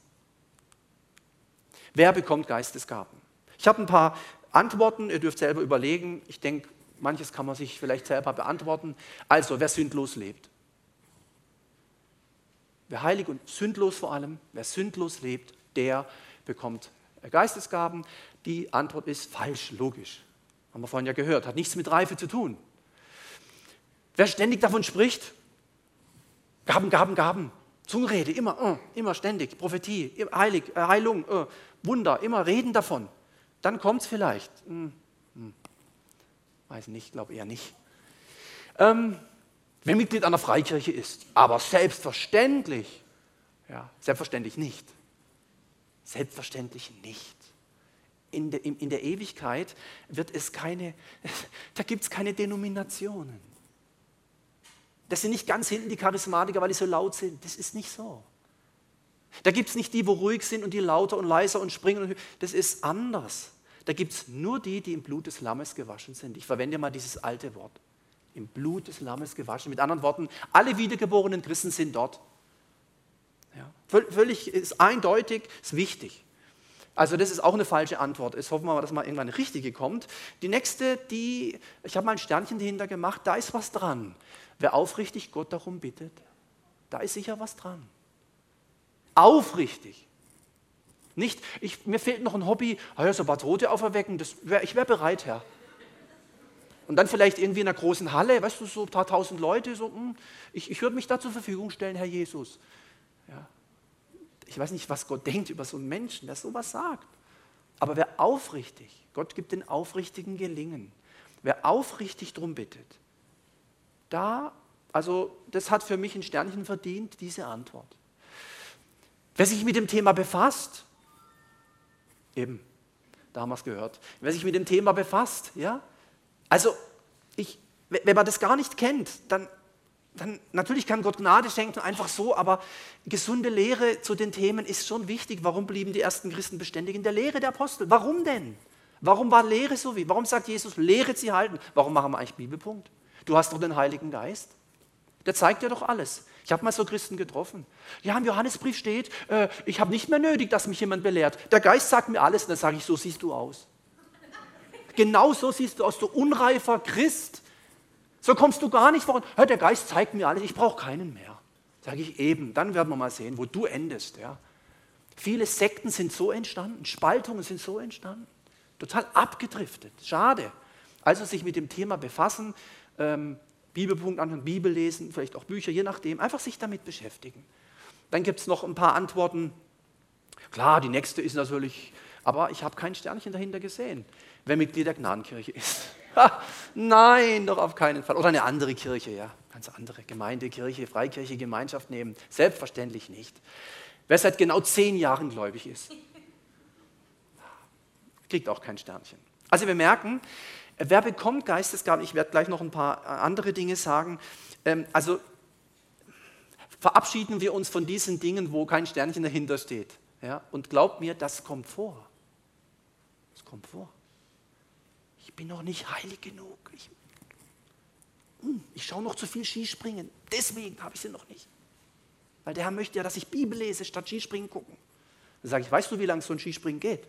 Wer bekommt Geistesgaben? Ich habe ein paar Antworten, ihr dürft selber überlegen. Ich denke, Manches kann man sich vielleicht selber beantworten. Also, wer sündlos lebt. Wer heilig und sündlos vor allem, wer sündlos lebt, der bekommt Geistesgaben. Die Antwort ist falsch, logisch. Haben wir vorhin ja gehört, hat nichts mit Reife zu tun. Wer ständig davon spricht, Gaben, Gaben, Gaben, Zungenrede, immer, uh, immer ständig, Prophetie, Heilig, äh, Heilung, uh, Wunder, immer reden davon, dann kommt es vielleicht. Hm, hm. Weiß nicht, glaube eher nicht. Ähm, wer Mitglied einer Freikirche ist, aber selbstverständlich, ja, selbstverständlich nicht. Selbstverständlich nicht. In der, in der Ewigkeit wird es keine, (laughs) da gibt es keine Denominationen. Das sind nicht ganz hinten die Charismatiker, weil die so laut sind. Das ist nicht so. Da gibt es nicht die, wo ruhig sind und die lauter und leiser und springen. Das ist anders. Da gibt es nur die, die im Blut des Lammes gewaschen sind. Ich verwende mal dieses alte Wort. Im Blut des Lammes gewaschen. Mit anderen Worten, alle wiedergeborenen Christen sind dort. Ja, völlig ist eindeutig, ist wichtig. Also das ist auch eine falsche Antwort. Jetzt hoffen wir mal, dass mal irgendwann eine richtige kommt. Die nächste, die, ich habe mal ein Sternchen dahinter gemacht, da ist was dran. Wer aufrichtig Gott darum bittet, da ist sicher was dran. Aufrichtig. Nicht, ich, mir fehlt noch ein Hobby, ah ja, so ein paar Tote auferwecken, das wär, ich wäre bereit, Herr. Und dann vielleicht irgendwie in einer großen Halle, weißt du, so ein paar tausend Leute, so, hm, ich, ich würde mich da zur Verfügung stellen, Herr Jesus. Ja. Ich weiß nicht, was Gott denkt über so einen Menschen, der sowas sagt. Aber wer aufrichtig, Gott gibt den Aufrichtigen Gelingen, wer aufrichtig darum bittet, da, also das hat für mich ein Sternchen verdient, diese Antwort. Wer sich mit dem Thema befasst, Eben, da haben wir es gehört. Wer sich mit dem Thema befasst, ja, also ich, wenn man das gar nicht kennt, dann, dann natürlich kann Gott Gnade schenken, einfach so, aber gesunde Lehre zu den Themen ist schon wichtig. Warum blieben die ersten Christen beständig in der Lehre der Apostel? Warum denn? Warum war Lehre so wie? Warum sagt Jesus, Lehre sie halten? Warum machen wir eigentlich Bibelpunkt? Du hast doch den Heiligen Geist. Der zeigt dir doch alles. Ich habe mal so Christen getroffen. Ja, im Johannesbrief steht, äh, ich habe nicht mehr nötig, dass mich jemand belehrt. Der Geist sagt mir alles und dann sage ich, so siehst du aus. Genau so siehst du aus, du unreifer Christ. So kommst du gar nicht voran. Hör, der Geist zeigt mir alles, ich brauche keinen mehr. Sage ich eben, dann werden wir mal sehen, wo du endest. Ja. Viele Sekten sind so entstanden, Spaltungen sind so entstanden, total abgedriftet. Schade. Also sich mit dem Thema befassen, ähm, Bibelpunkt anhören, Bibel lesen, vielleicht auch Bücher, je nachdem, einfach sich damit beschäftigen. Dann gibt es noch ein paar Antworten. Klar, die nächste ist natürlich, aber ich habe kein Sternchen dahinter gesehen, wer Mitglied der Gnadenkirche ist. (laughs) Nein, doch auf keinen Fall. Oder eine andere Kirche, ja, ganz andere Gemeinde, Kirche, Freikirche, Gemeinschaft nehmen. Selbstverständlich nicht. Wer seit genau zehn Jahren gläubig ist, (laughs) kriegt auch kein Sternchen. Also wir merken, wer bekommt Geistesgaben? Ich werde gleich noch ein paar andere Dinge sagen. Ähm, also verabschieden wir uns von diesen Dingen, wo kein Sternchen dahinter steht. Ja? Und glaubt mir, das kommt vor. Das kommt vor. Ich bin noch nicht heilig genug. Ich, hm, ich schaue noch zu viel Skispringen. Deswegen habe ich sie noch nicht. Weil der Herr möchte ja, dass ich Bibel lese, statt Skispringen gucken. Dann sage ich, weißt du, wie lange so ein Skispringen geht?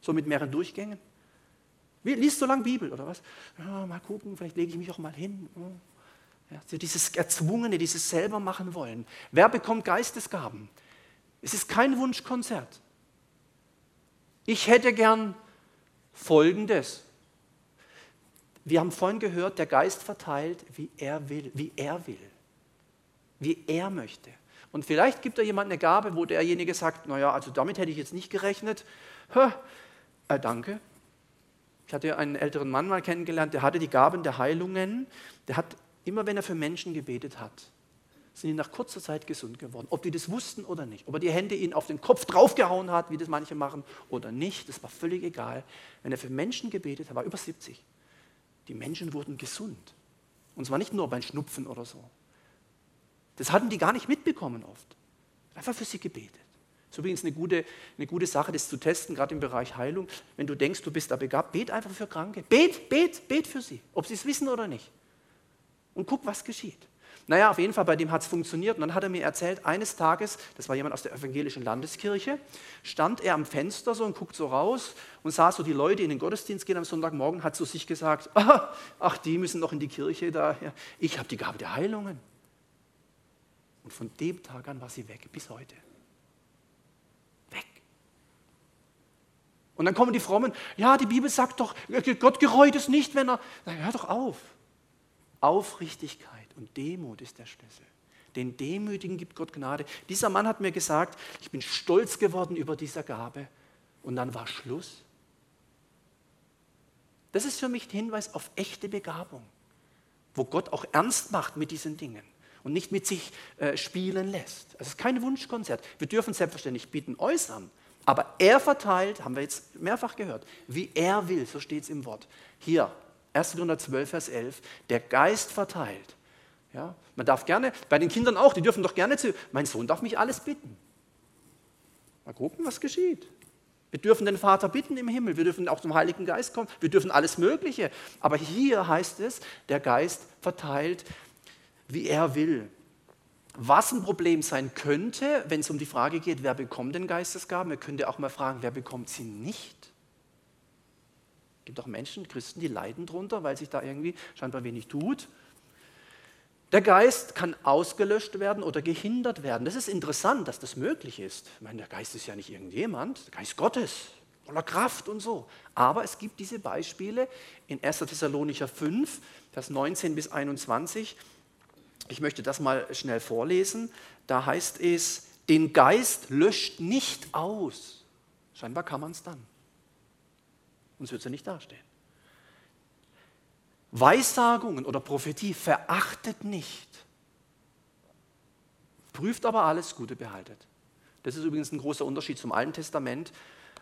So mit mehreren Durchgängen? Wie, liest so lange Bibel oder was? Ja, mal gucken, vielleicht lege ich mich auch mal hin. Ja, so dieses Erzwungene, dieses selber machen wollen. Wer bekommt Geistesgaben? Es ist kein Wunschkonzert. Ich hätte gern Folgendes. Wir haben vorhin gehört, der Geist verteilt, wie er will, wie er will, wie er möchte. Und vielleicht gibt er jemand eine Gabe, wo derjenige sagt, naja, also damit hätte ich jetzt nicht gerechnet. Äh, danke. Ich hatte einen älteren Mann mal kennengelernt, der hatte die Gaben der Heilungen. Der hat immer, wenn er für Menschen gebetet hat, sind die nach kurzer Zeit gesund geworden. Ob die das wussten oder nicht. Ob er die Hände ihnen auf den Kopf draufgehauen hat, wie das manche machen, oder nicht, das war völlig egal. Wenn er für Menschen gebetet hat, war über 70. Die Menschen wurden gesund. Und zwar nicht nur beim Schnupfen oder so. Das hatten die gar nicht mitbekommen oft. Einfach für sie gebetet. Das ist übrigens eine gute, eine gute Sache, das zu testen, gerade im Bereich Heilung. Wenn du denkst, du bist da begabt, bet einfach für Kranke. Bet, bet, bet für sie, ob sie es wissen oder nicht. Und guck, was geschieht. Naja, auf jeden Fall, bei dem hat es funktioniert. Und dann hat er mir erzählt, eines Tages, das war jemand aus der evangelischen Landeskirche, stand er am Fenster so und guckt so raus und sah so die Leute in den Gottesdienst gehen am Sonntagmorgen, hat zu sich gesagt, (laughs) ach, die müssen noch in die Kirche da. Ich habe die Gabe der Heilungen. Und von dem Tag an war sie weg, bis heute. Weg. Und dann kommen die Frommen, ja, die Bibel sagt doch, Gott gereut es nicht, wenn er. Na, hör doch auf. Aufrichtigkeit und Demut ist der Schlüssel. Den Demütigen gibt Gott Gnade. Dieser Mann hat mir gesagt, ich bin stolz geworden über diese Gabe. Und dann war Schluss. Das ist für mich ein Hinweis auf echte Begabung, wo Gott auch ernst macht mit diesen Dingen und nicht mit sich äh, spielen lässt. Also es ist kein Wunschkonzert. Wir dürfen selbstverständlich Bitten äußern, aber er verteilt, haben wir jetzt mehrfach gehört, wie er will, so steht es im Wort. Hier, 1. Korinther 12, Vers 11, der Geist verteilt. Ja, man darf gerne, bei den Kindern auch, die dürfen doch gerne zu, mein Sohn darf mich alles bitten. Mal gucken, was geschieht. Wir dürfen den Vater bitten im Himmel, wir dürfen auch zum Heiligen Geist kommen, wir dürfen alles Mögliche. Aber hier heißt es, der Geist verteilt, wie er will. Was ein Problem sein könnte, wenn es um die Frage geht, wer bekommt den Geistesgaben, wir könnten auch mal fragen, wer bekommt sie nicht? Es gibt auch Menschen, Christen, die leiden darunter, weil sich da irgendwie scheinbar wenig tut. Der Geist kann ausgelöscht werden oder gehindert werden. Das ist interessant, dass das möglich ist. Ich meine, der Geist ist ja nicht irgendjemand, der Geist Gottes, voller Kraft und so. Aber es gibt diese Beispiele in 1. Thessalonicher 5, Vers 19 bis 21. Ich möchte das mal schnell vorlesen. Da heißt es, den Geist löscht nicht aus. Scheinbar kann man es dann. Sonst wird es ja nicht dastehen. Weissagungen oder Prophetie verachtet nicht. Prüft aber alles, Gute behaltet. Das ist übrigens ein großer Unterschied zum Alten Testament.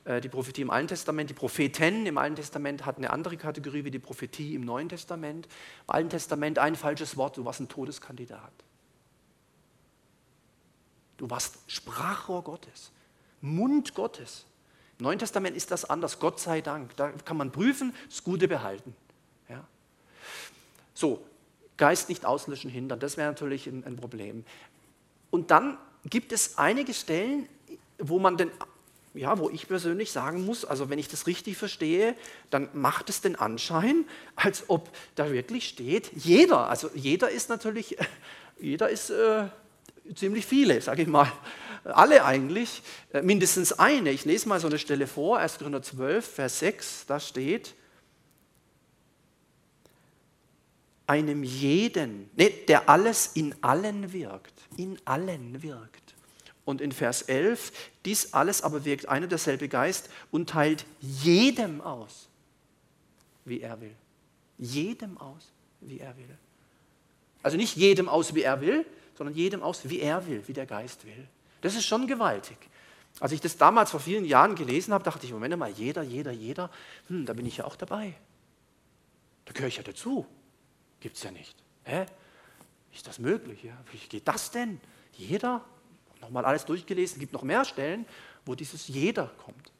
Äh, die Prophetie im Alten Testament, die Propheten im Alten Testament hatten eine andere Kategorie wie die Prophetie im Neuen Testament. Im Alten Testament ein falsches Wort, du warst ein Todeskandidat. Du warst Sprachrohr Gottes, Mund Gottes. Im Neuen Testament ist das anders, Gott sei Dank. Da kann man prüfen, das Gute behalten. So, Geist nicht auslöschen, hindern, das wäre natürlich ein, ein Problem. Und dann gibt es einige Stellen, wo man den ja, wo ich persönlich sagen muss, also wenn ich das richtig verstehe, dann macht es den Anschein, als ob da wirklich steht, jeder, also jeder ist natürlich, (laughs) jeder ist äh, ziemlich viele, sage ich mal, alle eigentlich, äh, mindestens eine. Ich lese mal so eine Stelle vor, 1. Korinther 12, Vers 6, da steht, einem jeden, nee, der alles in allen wirkt, in allen wirkt. Und in Vers 11, dies alles aber wirkt einer derselbe Geist und teilt jedem aus, wie er will. Jedem aus, wie er will. Also nicht jedem aus, wie er will, sondern jedem aus, wie er will, wie der Geist will. Das ist schon gewaltig. Als ich das damals vor vielen Jahren gelesen habe, dachte ich, Moment mal, jeder, jeder, jeder, hm, da bin ich ja auch dabei. Da gehöre ich ja dazu. Gibt es ja nicht. Hä? Ist das möglich? Ja? Wie geht das denn? Jeder? Nochmal alles durchgelesen, es gibt noch mehr Stellen, wo dieses jeder kommt.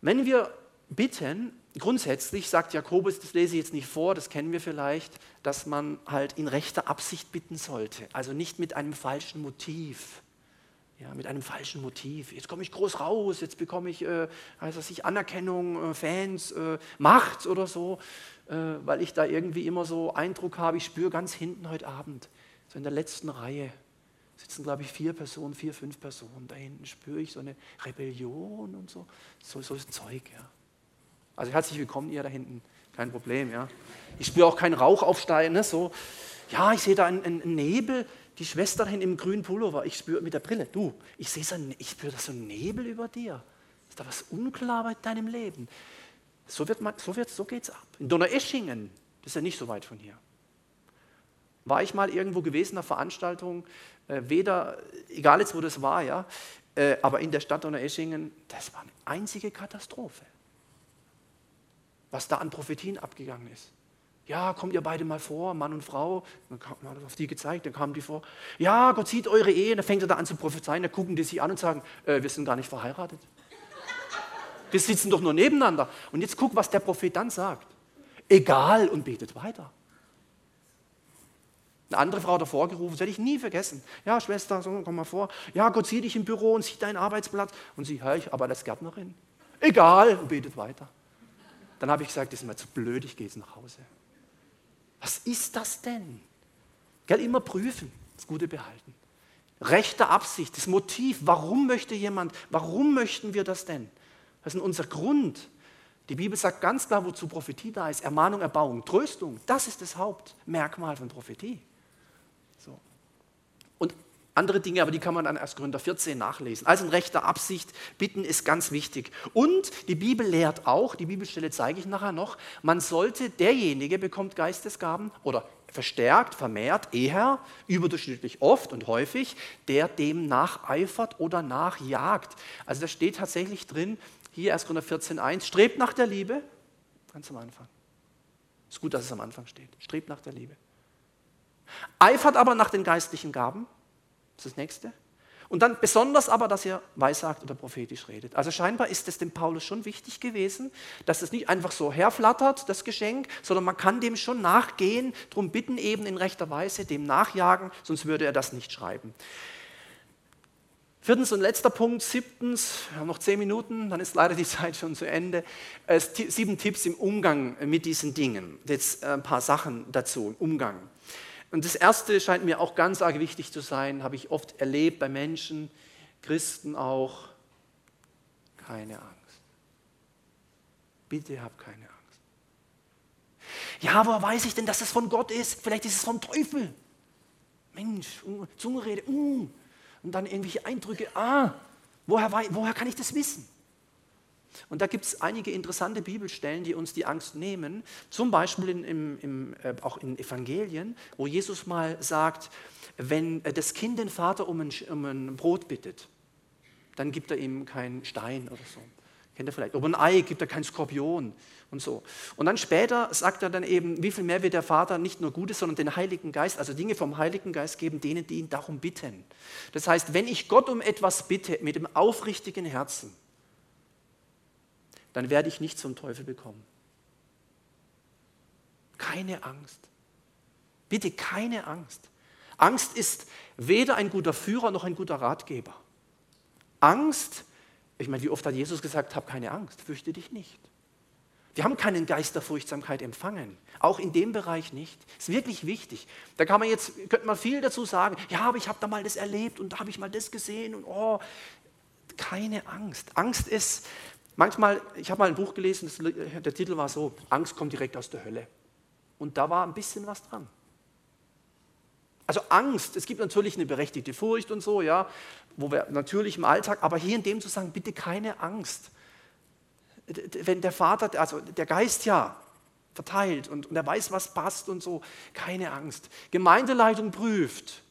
Wenn wir bitten, grundsätzlich sagt Jakobus, das lese ich jetzt nicht vor, das kennen wir vielleicht, dass man halt in rechter Absicht bitten sollte, also nicht mit einem falschen Motiv. Ja, mit einem falschen Motiv. Jetzt komme ich groß raus, jetzt bekomme ich, äh, das ich, Anerkennung, äh, Fans, äh, Macht oder so, weil ich da irgendwie immer so Eindruck habe, ich spüre ganz hinten heute Abend, so in der letzten Reihe, sitzen, glaube ich, vier Personen, vier, fünf Personen. Da hinten spüre ich so eine Rebellion und so. So, so ist Zeug, ja. Also herzlich willkommen, ihr da hinten. Kein Problem, ja. Ich spüre auch keinen Rauch aufsteigen, ne? so. Ja, ich sehe da einen, einen Nebel. Die Schwester hin im grünen Pullover. Ich spüre mit der Brille. Du, ich sehe so, ich spüre da so einen Nebel über dir. Ist da was unklar bei deinem Leben? So, wird man, so, wird, so geht's ab. In Donaueschingen, das ist ja nicht so weit von hier war ich mal irgendwo gewesen, einer Veranstaltung, äh, weder, egal jetzt wo das war, ja, äh, aber in der Stadt Donaueschingen, das war eine einzige Katastrophe. Was da an Prophetien abgegangen ist. Ja, kommt ihr beide mal vor, Mann und Frau. Dann hat er auf die gezeigt, dann kamen die vor. Ja, Gott sieht eure Ehe. Dann fängt er da an zu prophezeien. Dann gucken die sich an und sagen, äh, wir sind gar nicht verheiratet. Wir sitzen doch nur nebeneinander. Und jetzt guck, was der Prophet dann sagt. Egal und betet weiter. Eine andere Frau davor gerufen, das werde ich nie vergessen. Ja, Schwester, so, komm mal vor. Ja, Gott sieht dich im Büro und sieht deinen Arbeitsplatz. Und sie, hör ich, aber das Gärtnerin. Egal, und betet weiter. Dann habe ich gesagt, das ist mir zu blöd, ich gehe jetzt nach Hause. Was ist das denn? Gell, immer prüfen, das Gute behalten. Rechte Absicht, das Motiv, warum möchte jemand, warum möchten wir das denn? Das ist unser Grund. Die Bibel sagt ganz klar, wozu Prophetie da ist. Ermahnung, Erbauung, Tröstung. Das ist das Hauptmerkmal von Prophetie. So. Und andere Dinge, aber die kann man dann erst Gründer 14 nachlesen. Also in rechter Absicht bitten ist ganz wichtig. Und die Bibel lehrt auch, die Bibelstelle zeige ich nachher noch, man sollte, derjenige bekommt Geistesgaben oder verstärkt, vermehrt, eher, überdurchschnittlich oft und häufig, der dem nacheifert oder nachjagt. Also da steht tatsächlich drin, hier 1. Korinther 14,1, strebt nach der Liebe, ganz am Anfang. Ist gut, dass es am Anfang steht. Strebt nach der Liebe. Eifert aber nach den geistlichen Gaben, das ist das nächste. Und dann besonders aber, dass ihr weissagt oder prophetisch redet. Also scheinbar ist es dem Paulus schon wichtig gewesen, dass es nicht einfach so herflattert, das Geschenk, sondern man kann dem schon nachgehen, darum bitten eben in rechter Weise, dem nachjagen, sonst würde er das nicht schreiben. Viertens und letzter Punkt, siebtens, wir haben noch zehn Minuten, dann ist leider die (laughs) Zeit schon zu Ende. Äh, sieben Tipps im Umgang mit diesen Dingen. Jetzt äh, ein paar Sachen dazu, im Umgang. Und das Erste scheint mir auch ganz arg wichtig zu sein, habe ich oft erlebt bei Menschen, Christen auch. Keine Angst. Bitte hab keine Angst. Ja, woher weiß ich denn, dass es von Gott ist? Vielleicht ist es vom Teufel. Mensch, Zungenrede, uh. Und dann irgendwelche Eindrücke, ah, woher, woher kann ich das wissen? Und da gibt es einige interessante Bibelstellen, die uns die Angst nehmen. Zum Beispiel in, im, im, äh, auch in Evangelien, wo Jesus mal sagt, wenn äh, das Kind den Vater um ein, um ein Brot bittet, dann gibt er ihm keinen Stein oder so. Kennt ihr vielleicht? Ob ein Ei gibt er keinen Skorpion und so. Und dann später sagt er dann eben, wie viel mehr wird der Vater nicht nur Gutes, sondern den Heiligen Geist, also Dinge vom Heiligen Geist geben, denen, die ihn darum bitten. Das heißt, wenn ich Gott um etwas bitte, mit dem aufrichtigen Herzen, dann werde ich nicht zum Teufel bekommen. Keine Angst. Bitte keine Angst. Angst ist weder ein guter Führer noch ein guter Ratgeber. Angst Ich meine, wie oft hat Jesus gesagt, hab keine Angst, fürchte dich nicht. Wir haben keinen Geist der Furchtsamkeit empfangen. Auch in dem Bereich nicht. Ist wirklich wichtig. Da kann man jetzt, könnte man viel dazu sagen. Ja, aber ich habe da mal das erlebt und da habe ich mal das gesehen und oh, keine Angst. Angst ist manchmal, ich habe mal ein Buch gelesen, das, der Titel war so, Angst kommt direkt aus der Hölle. Und da war ein bisschen was dran. Also Angst, es gibt natürlich eine berechtigte Furcht und so, ja, wo wir natürlich im Alltag, aber hier in dem zu sagen, bitte keine Angst. Wenn der Vater, also der Geist ja verteilt und, und er weiß, was passt und so, keine Angst. Gemeindeleitung prüft,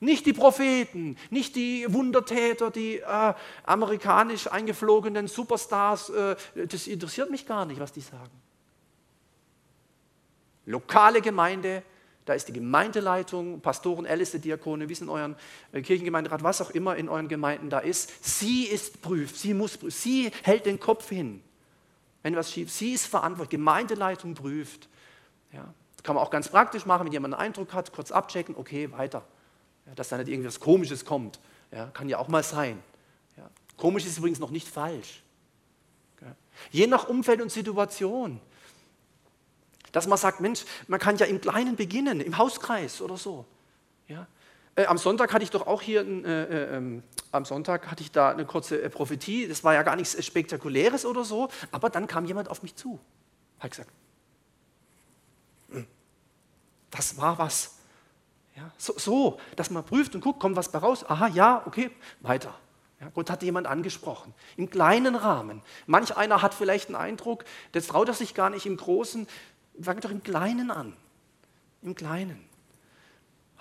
nicht die Propheten, nicht die Wundertäter, die äh, amerikanisch eingeflogenen Superstars, äh, das interessiert mich gar nicht, was die sagen. Lokale Gemeinde, da ist die Gemeindeleitung, Pastoren, Älteste, Diakone, wie es in euren äh, Kirchengemeinderat, was auch immer in euren Gemeinden da ist. Sie ist prüft, sie muss prüfen, sie hält den Kopf hin, wenn was schief Sie ist verantwortlich, Gemeindeleitung prüft. Ja. Das kann man auch ganz praktisch machen, wenn jemand einen Eindruck hat, kurz abchecken, okay, weiter. Ja, dass da nicht irgendwas Komisches kommt. Ja, kann ja auch mal sein. Komisch ist übrigens noch nicht falsch. Je nach Umfeld und Situation. Dass man sagt, Mensch, man kann ja im Kleinen beginnen, im Hauskreis oder so. Ja? Äh, am Sonntag hatte ich doch auch hier, äh, äh, ähm, am Sonntag hatte ich da eine kurze äh, Prophetie. Das war ja gar nichts Spektakuläres oder so, aber dann kam jemand auf mich zu. Hat gesagt, hm, das war was. Ja, so, so, dass man prüft und guckt, kommt was bei raus. Aha, ja, okay, weiter. Ja, Gott hat jemand angesprochen, im kleinen Rahmen. Manch einer hat vielleicht einen Eindruck, das traut er sich gar nicht im Großen. Fang doch im Kleinen an. Im Kleinen.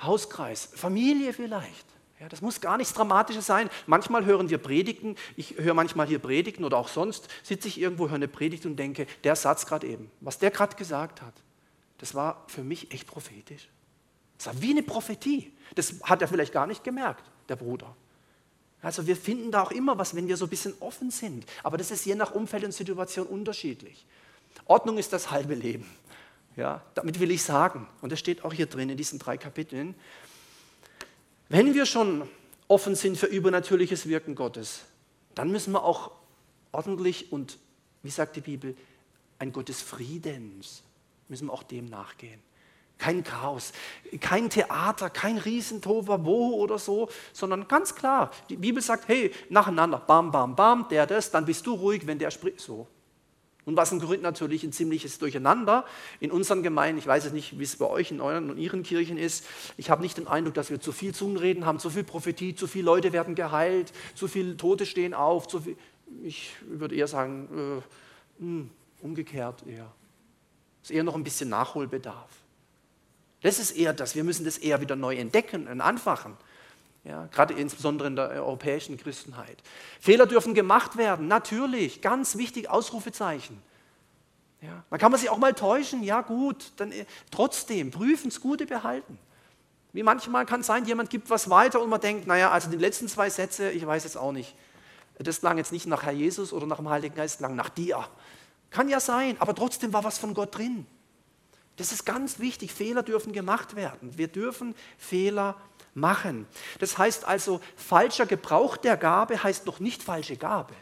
Hauskreis, Familie vielleicht. Ja, das muss gar nichts Dramatisches sein. Manchmal hören wir Predigten, ich höre manchmal hier Predigten oder auch sonst, sitze ich irgendwo, höre eine Predigt und denke, der Satz gerade eben, was der gerade gesagt hat, das war für mich echt prophetisch. Das war wie eine Prophetie. Das hat er vielleicht gar nicht gemerkt, der Bruder. Also wir finden da auch immer was, wenn wir so ein bisschen offen sind. Aber das ist je nach Umfeld und Situation unterschiedlich. Ordnung ist das halbe Leben. Ja, damit will ich sagen, und das steht auch hier drin in diesen drei Kapiteln, wenn wir schon offen sind für übernatürliches Wirken Gottes, dann müssen wir auch ordentlich und, wie sagt die Bibel, ein Gott des Friedens, müssen wir auch dem nachgehen. Kein Chaos, kein Theater, kein Riesentoverwo oder so, sondern ganz klar, die Bibel sagt, hey, nacheinander, bam, bam, bam, der das, dann bist du ruhig, wenn der spricht, so. Und was in Korinth natürlich ein ziemliches Durcheinander in unseren Gemeinden, ich weiß es nicht, wie es bei euch in euren und ihren Kirchen ist, ich habe nicht den Eindruck, dass wir zu viel Zungenreden haben, zu viel Prophetie, zu viele Leute werden geheilt, zu viele Tote stehen auf, zu viel, ich würde eher sagen, äh, hm, umgekehrt eher. Es ist eher noch ein bisschen Nachholbedarf. Das ist eher das, wir müssen das eher wieder neu entdecken und anfachen. Ja, gerade insbesondere in der europäischen Christenheit. Fehler dürfen gemacht werden, natürlich, ganz wichtig, Ausrufezeichen. Ja, dann kann man sich auch mal täuschen, ja gut, dann äh, trotzdem, prüfen, das Gute behalten. Wie manchmal kann es sein, jemand gibt was weiter und man denkt, naja, also die letzten zwei Sätze, ich weiß es auch nicht. Das klang jetzt nicht nach Herr Jesus oder nach dem Heiligen Geist, klang nach dir. Kann ja sein, aber trotzdem war was von Gott drin. Das ist ganz wichtig, Fehler dürfen gemacht werden. Wir dürfen Fehler machen. Das heißt also, falscher Gebrauch der Gabe heißt noch nicht falsche Gabe.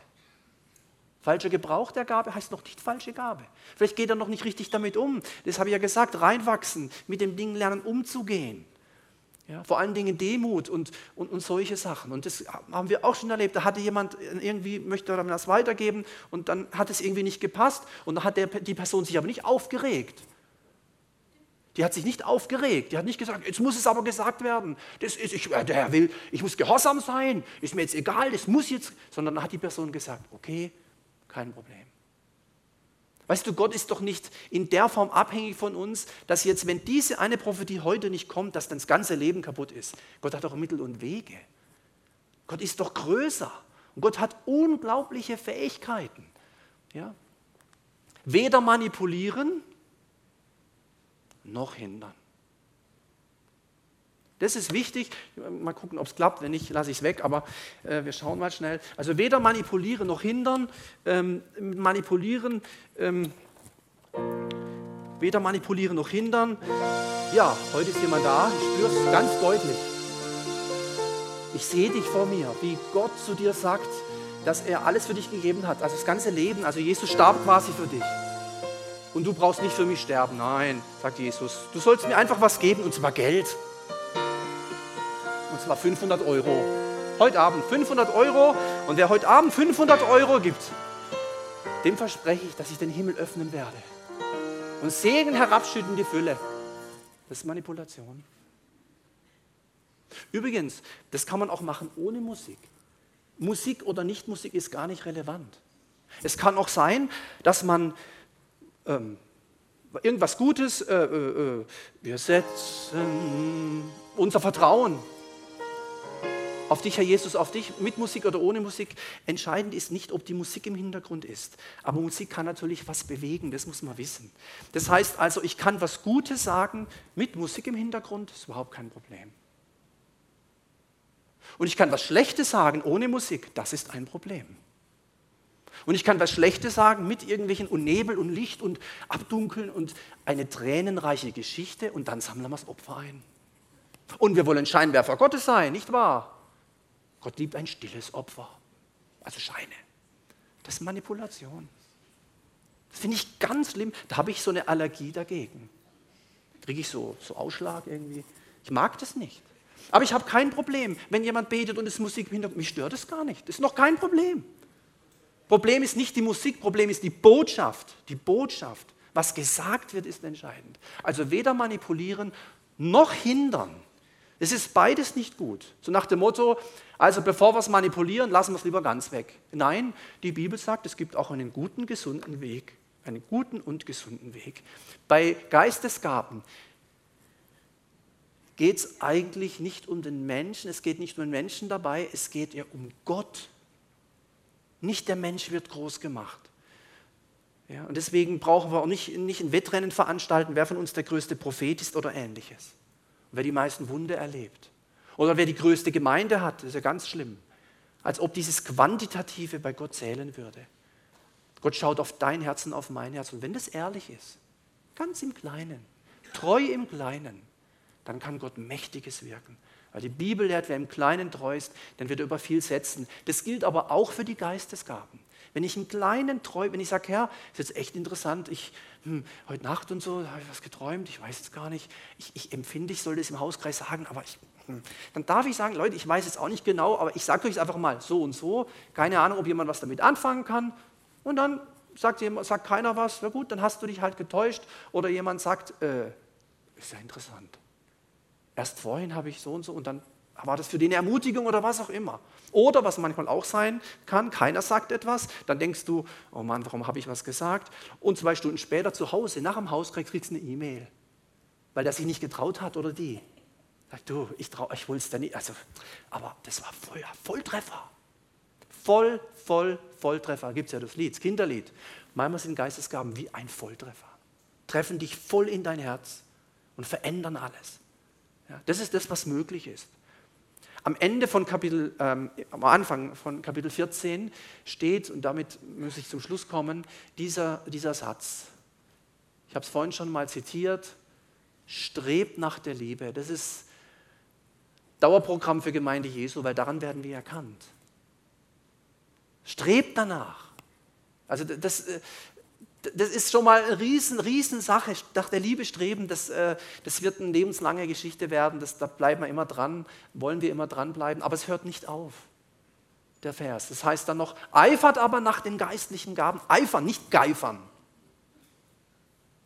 Falscher Gebrauch der Gabe heißt noch nicht falsche Gabe. Vielleicht geht er noch nicht richtig damit um. Das habe ich ja gesagt, reinwachsen, mit dem Ding lernen umzugehen. Ja, vor allen Dingen Demut und, und, und solche Sachen. Und das haben wir auch schon erlebt. Da hatte jemand irgendwie, möchte er das weitergeben und dann hat es irgendwie nicht gepasst und dann hat der, die Person sich aber nicht aufgeregt. Die hat sich nicht aufgeregt, die hat nicht gesagt, jetzt muss es aber gesagt werden. Das ist, ich, der Herr will, ich muss gehorsam sein, ist mir jetzt egal, das muss jetzt, sondern dann hat die Person gesagt, okay, kein Problem. Weißt du, Gott ist doch nicht in der Form abhängig von uns, dass jetzt, wenn diese eine Prophetie heute nicht kommt, dass dann das ganze Leben kaputt ist. Gott hat doch Mittel und Wege. Gott ist doch größer. Und Gott hat unglaubliche Fähigkeiten. Ja? Weder manipulieren, noch hindern. Das ist wichtig. Mal gucken, ob es klappt. Wenn nicht, lasse ich es weg. Aber äh, wir schauen mal schnell. Also weder manipulieren noch hindern. Ähm, manipulieren, ähm, weder manipulieren noch hindern. Ja, heute ist jemand da. Ich spüre es ganz deutlich. Ich sehe dich vor mir, wie Gott zu dir sagt, dass er alles für dich gegeben hat, also das ganze Leben. Also Jesus starb quasi für dich. Und du brauchst nicht für mich sterben. Nein, sagt Jesus. Du sollst mir einfach was geben, und zwar Geld. Und zwar 500 Euro. Heute Abend 500 Euro. Und wer heute Abend 500 Euro gibt, dem verspreche ich, dass ich den Himmel öffnen werde. Und Segen herabschütten die Fülle. Das ist Manipulation. Übrigens, das kann man auch machen ohne Musik. Musik oder Nicht-Musik ist gar nicht relevant. Es kann auch sein, dass man ähm, irgendwas Gutes, äh, äh, äh wir setzen unser Vertrauen auf dich, Herr Jesus, auf dich, mit Musik oder ohne Musik. Entscheidend ist nicht, ob die Musik im Hintergrund ist. Aber Musik kann natürlich was bewegen, das muss man wissen. Das heißt also, ich kann was Gutes sagen mit Musik im Hintergrund, ist überhaupt kein Problem. Und ich kann was Schlechtes sagen ohne Musik, das ist ein Problem. Und ich kann was Schlechtes sagen mit irgendwelchen und Nebel und Licht und Abdunkeln und eine tränenreiche Geschichte und dann sammeln wir das Opfer ein. Und wir wollen Scheinwerfer Gottes sein, nicht wahr? Gott liebt ein stilles Opfer, also Scheine. Das ist Manipulation. Das finde ich ganz schlimm. Da habe ich so eine Allergie dagegen. Kriege ich so, so Ausschlag irgendwie. Ich mag das nicht. Aber ich habe kein Problem, wenn jemand betet und es Musik im Hintergrund. Mich stört es gar nicht. Das ist noch kein Problem. Problem ist nicht die Musik, Problem ist die Botschaft. Die Botschaft. Was gesagt wird, ist entscheidend. Also weder manipulieren noch hindern. Es ist beides nicht gut. So nach dem Motto, also bevor wir es manipulieren, lassen wir es lieber ganz weg. Nein, die Bibel sagt, es gibt auch einen guten, gesunden Weg. Einen guten und gesunden Weg. Bei Geistesgaben geht es eigentlich nicht um den Menschen, es geht nicht um den Menschen dabei, es geht ja um Gott. Nicht der Mensch wird groß gemacht. Ja, und deswegen brauchen wir auch nicht, nicht ein Wettrennen veranstalten, wer von uns der größte Prophet ist oder ähnliches. Wer die meisten Wunder erlebt. Oder wer die größte Gemeinde hat, das ist ja ganz schlimm. Als ob dieses Quantitative bei Gott zählen würde. Gott schaut auf dein Herz und auf mein Herz. Und wenn das ehrlich ist, ganz im Kleinen, treu im Kleinen, dann kann Gott Mächtiges wirken. Weil die Bibel lehrt, wer im Kleinen treu ist, dann wird er über viel setzen. Das gilt aber auch für die Geistesgaben. Wenn ich im Kleinen treu, wenn ich sage, Herr, ist jetzt echt interessant, ich, hm, heute Nacht und so, habe ich was geträumt, ich weiß es gar nicht, ich, ich empfinde, ich soll das im Hauskreis sagen, aber ich, hm, dann darf ich sagen, Leute, ich weiß es auch nicht genau, aber ich sage euch einfach mal so und so, keine Ahnung, ob jemand was damit anfangen kann. Und dann sagt, jemand, sagt keiner was, na gut, dann hast du dich halt getäuscht. Oder jemand sagt, äh, ist ja interessant. Erst vorhin habe ich so und so und dann war das für eine Ermutigung oder was auch immer. Oder was manchmal auch sein kann, keiner sagt etwas, dann denkst du, oh Mann, warum habe ich was gesagt? Und zwei Stunden später zu Hause, nach dem Hauskrieg, kriegst du eine E-Mail, weil der sich nicht getraut hat oder die. Sag du, ich, ich wollte es da nicht. Also, aber das war voll, Volltreffer. Voll, voll, Volltreffer. Gibt es ja das Lied, das Kinderlied. Manchmal sind Geistesgaben wie ein Volltreffer. Treffen dich voll in dein Herz und verändern alles. Ja, das ist das, was möglich ist. Am Ende von Kapitel, ähm, am Anfang von Kapitel 14 steht, und damit muss ich zum Schluss kommen, dieser, dieser Satz. Ich habe es vorhin schon mal zitiert, strebt nach der Liebe. Das ist Dauerprogramm für Gemeinde Jesu, weil daran werden wir erkannt. Strebt danach. Also das, äh, das ist schon mal eine riesen, riesen Sache. Nach der Liebe streben, das, äh, das wird eine lebenslange Geschichte werden. Das, da bleiben wir immer dran, wollen wir immer dranbleiben. Aber es hört nicht auf, der Vers. Das heißt dann noch, eifert aber nach den geistlichen Gaben. Eifern, nicht geifern.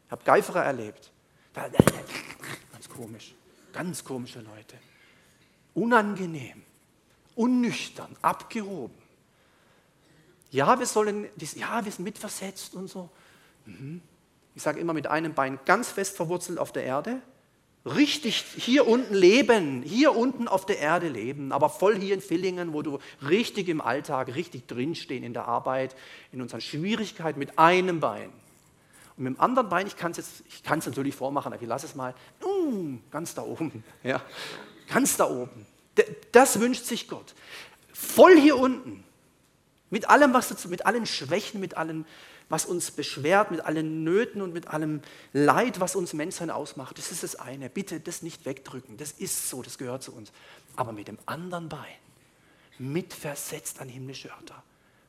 Ich habe Geiferer erlebt. Ganz komisch. Ganz komische Leute. Unangenehm, unnüchtern, abgehoben. Ja, wir sollen, ja, wir sind mitversetzt und so. Ich sage immer mit einem Bein ganz fest verwurzelt auf der Erde, richtig hier unten leben, hier unten auf der Erde leben, aber voll hier in Villingen, wo du richtig im Alltag, richtig drinstehen in der Arbeit, in unseren Schwierigkeiten mit einem Bein. Und mit dem anderen Bein, ich kann es jetzt, ich kann es natürlich vormachen, aber ich lasse es mal, uh, ganz da oben, (laughs) ja, ganz da oben. Das wünscht sich Gott. Voll hier unten, mit allem, was dazu, mit allen Schwächen, mit allen was uns beschwert, mit allen Nöten und mit allem Leid, was uns Menschsein ausmacht. Das ist das eine. Bitte das nicht wegdrücken. Das ist so, das gehört zu uns. Aber mit dem anderen Bein, mitversetzt an himmlische Örter.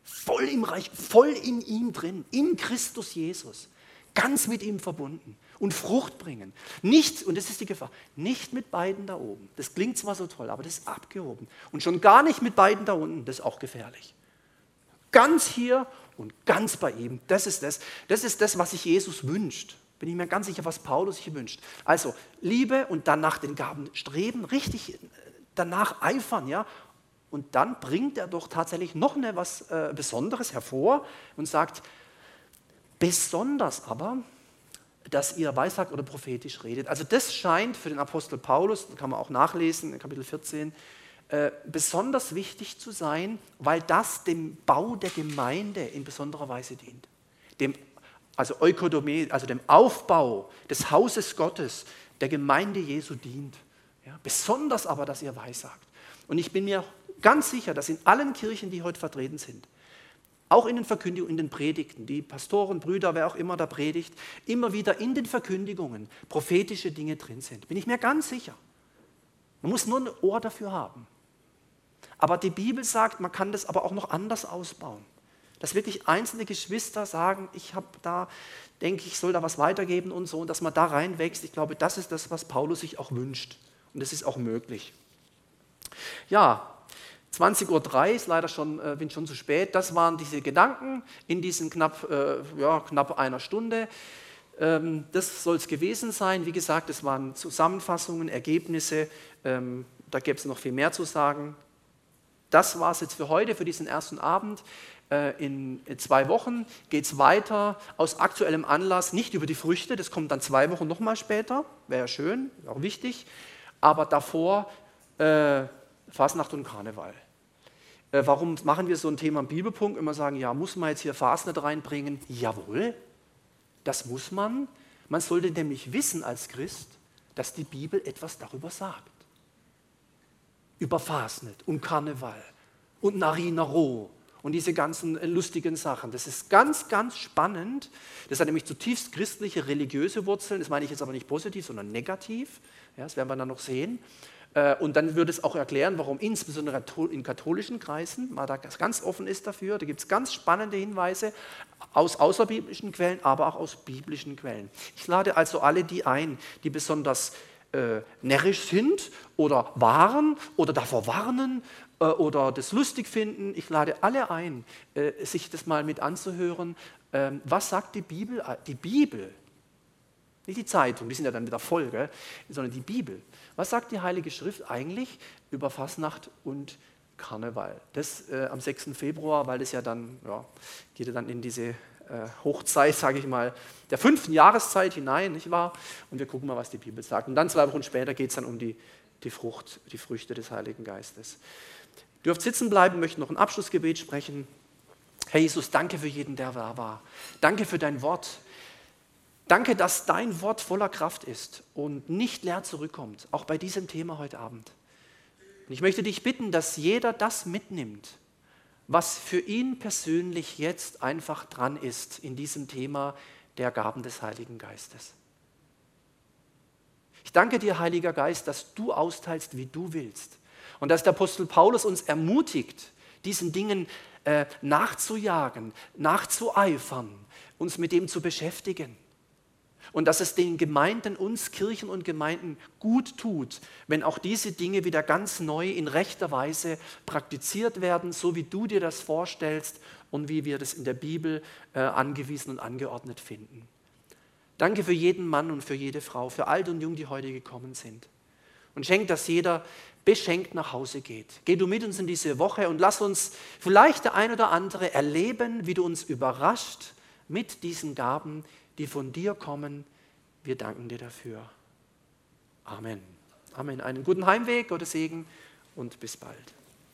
voll im Reich, voll in ihm drin, in Christus Jesus, ganz mit ihm verbunden und Frucht bringen. Nicht, und das ist die Gefahr, nicht mit beiden da oben. Das klingt zwar so toll, aber das ist abgehoben. Und schon gar nicht mit beiden da unten, das ist auch gefährlich. Ganz hier und ganz bei ihm. Das ist das. Das ist das, was sich Jesus wünscht. Bin ich mir ganz sicher, was Paulus sich wünscht. Also Liebe und dann nach den Gaben streben, richtig äh, danach eifern, ja. Und dann bringt er doch tatsächlich noch eine was äh, Besonderes hervor und sagt, besonders aber, dass ihr weissagt oder prophetisch redet. Also das scheint für den Apostel Paulus, kann man auch nachlesen in Kapitel 14, äh, besonders wichtig zu sein, weil das dem Bau der Gemeinde in besonderer Weise dient. Dem, also Eukodome, also dem Aufbau des Hauses Gottes, der Gemeinde Jesu dient. Ja, besonders aber, dass ihr weissagt. Und ich bin mir ganz sicher, dass in allen Kirchen, die heute vertreten sind, auch in den Verkündigungen, in den Predigten, die Pastoren, Brüder, wer auch immer da predigt, immer wieder in den Verkündigungen prophetische Dinge drin sind. Bin ich mir ganz sicher. Man muss nur ein Ohr dafür haben. Aber die Bibel sagt, man kann das aber auch noch anders ausbauen. Dass wirklich einzelne Geschwister sagen, ich habe da, denke ich, soll da was weitergeben und so, und dass man da reinwächst. Ich glaube, das ist das, was Paulus sich auch wünscht. Und das ist auch möglich. Ja, 20.03 Uhr ist leider schon, äh, bin schon zu spät. Das waren diese Gedanken in diesen knapp, äh, ja, knapp einer Stunde. Ähm, das soll es gewesen sein. Wie gesagt, es waren Zusammenfassungen, Ergebnisse. Ähm, da gäbe es noch viel mehr zu sagen. Das war es jetzt für heute, für diesen ersten Abend. Äh, in zwei Wochen geht es weiter aus aktuellem Anlass, nicht über die Früchte, das kommt dann zwei Wochen nochmal später, wäre ja schön, auch wichtig, aber davor äh, Fasnacht und Karneval. Äh, warum machen wir so ein Thema im Bibelpunkt? Immer sagen, ja, muss man jetzt hier Fasnacht reinbringen? Jawohl, das muss man. Man sollte nämlich wissen als Christ, dass die Bibel etwas darüber sagt über Fasnet und Karneval und Narinaro und diese ganzen äh, lustigen Sachen. Das ist ganz, ganz spannend. Das hat nämlich zutiefst christliche, religiöse Wurzeln. Das meine ich jetzt aber nicht positiv, sondern negativ. Ja, das werden wir dann noch sehen. Äh, und dann würde es auch erklären, warum insbesondere in katholischen Kreisen man da ganz offen ist dafür. Da gibt es ganz spannende Hinweise aus außerbiblischen Quellen, aber auch aus biblischen Quellen. Ich lade also alle die ein, die besonders äh, närrisch sind oder waren oder davor warnen äh, oder das lustig finden. Ich lade alle ein, äh, sich das mal mit anzuhören. Ähm, was sagt die Bibel? Die Bibel, nicht die Zeitung, die sind ja dann wieder voll, sondern die Bibel. Was sagt die Heilige Schrift eigentlich über Fasnacht und Karneval? Das äh, am 6. Februar, weil das ja dann, ja, geht ja dann in diese Hochzeit, sage ich mal, der fünften Jahreszeit hinein, nicht wahr? Und wir gucken mal, was die Bibel sagt. Und dann zwei Wochen später geht es dann um die, die Frucht, die Früchte des Heiligen Geistes. Ihr dürft sitzen bleiben, möchte noch ein Abschlussgebet sprechen. Herr Jesus, danke für jeden, der da war. Danke für dein Wort. Danke, dass dein Wort voller Kraft ist und nicht leer zurückkommt, auch bei diesem Thema heute Abend. Und ich möchte dich bitten, dass jeder das mitnimmt, was für ihn persönlich jetzt einfach dran ist in diesem Thema der Gaben des Heiligen Geistes. Ich danke dir, Heiliger Geist, dass du austeilst, wie du willst. Und dass der Apostel Paulus uns ermutigt, diesen Dingen äh, nachzujagen, nachzueifern, uns mit dem zu beschäftigen. Und dass es den Gemeinden, uns Kirchen und Gemeinden gut tut, wenn auch diese Dinge wieder ganz neu in rechter Weise praktiziert werden, so wie du dir das vorstellst und wie wir das in der Bibel äh, angewiesen und angeordnet finden. Danke für jeden Mann und für jede Frau, für alt und jung, die heute gekommen sind. Und schenk, dass jeder beschenkt nach Hause geht. Geh du mit uns in diese Woche und lass uns vielleicht der ein oder andere erleben, wie du uns überrascht mit diesen Gaben, die von dir kommen. Wir danken dir dafür. Amen. Amen. Einen guten Heimweg, Gottes Segen und bis bald.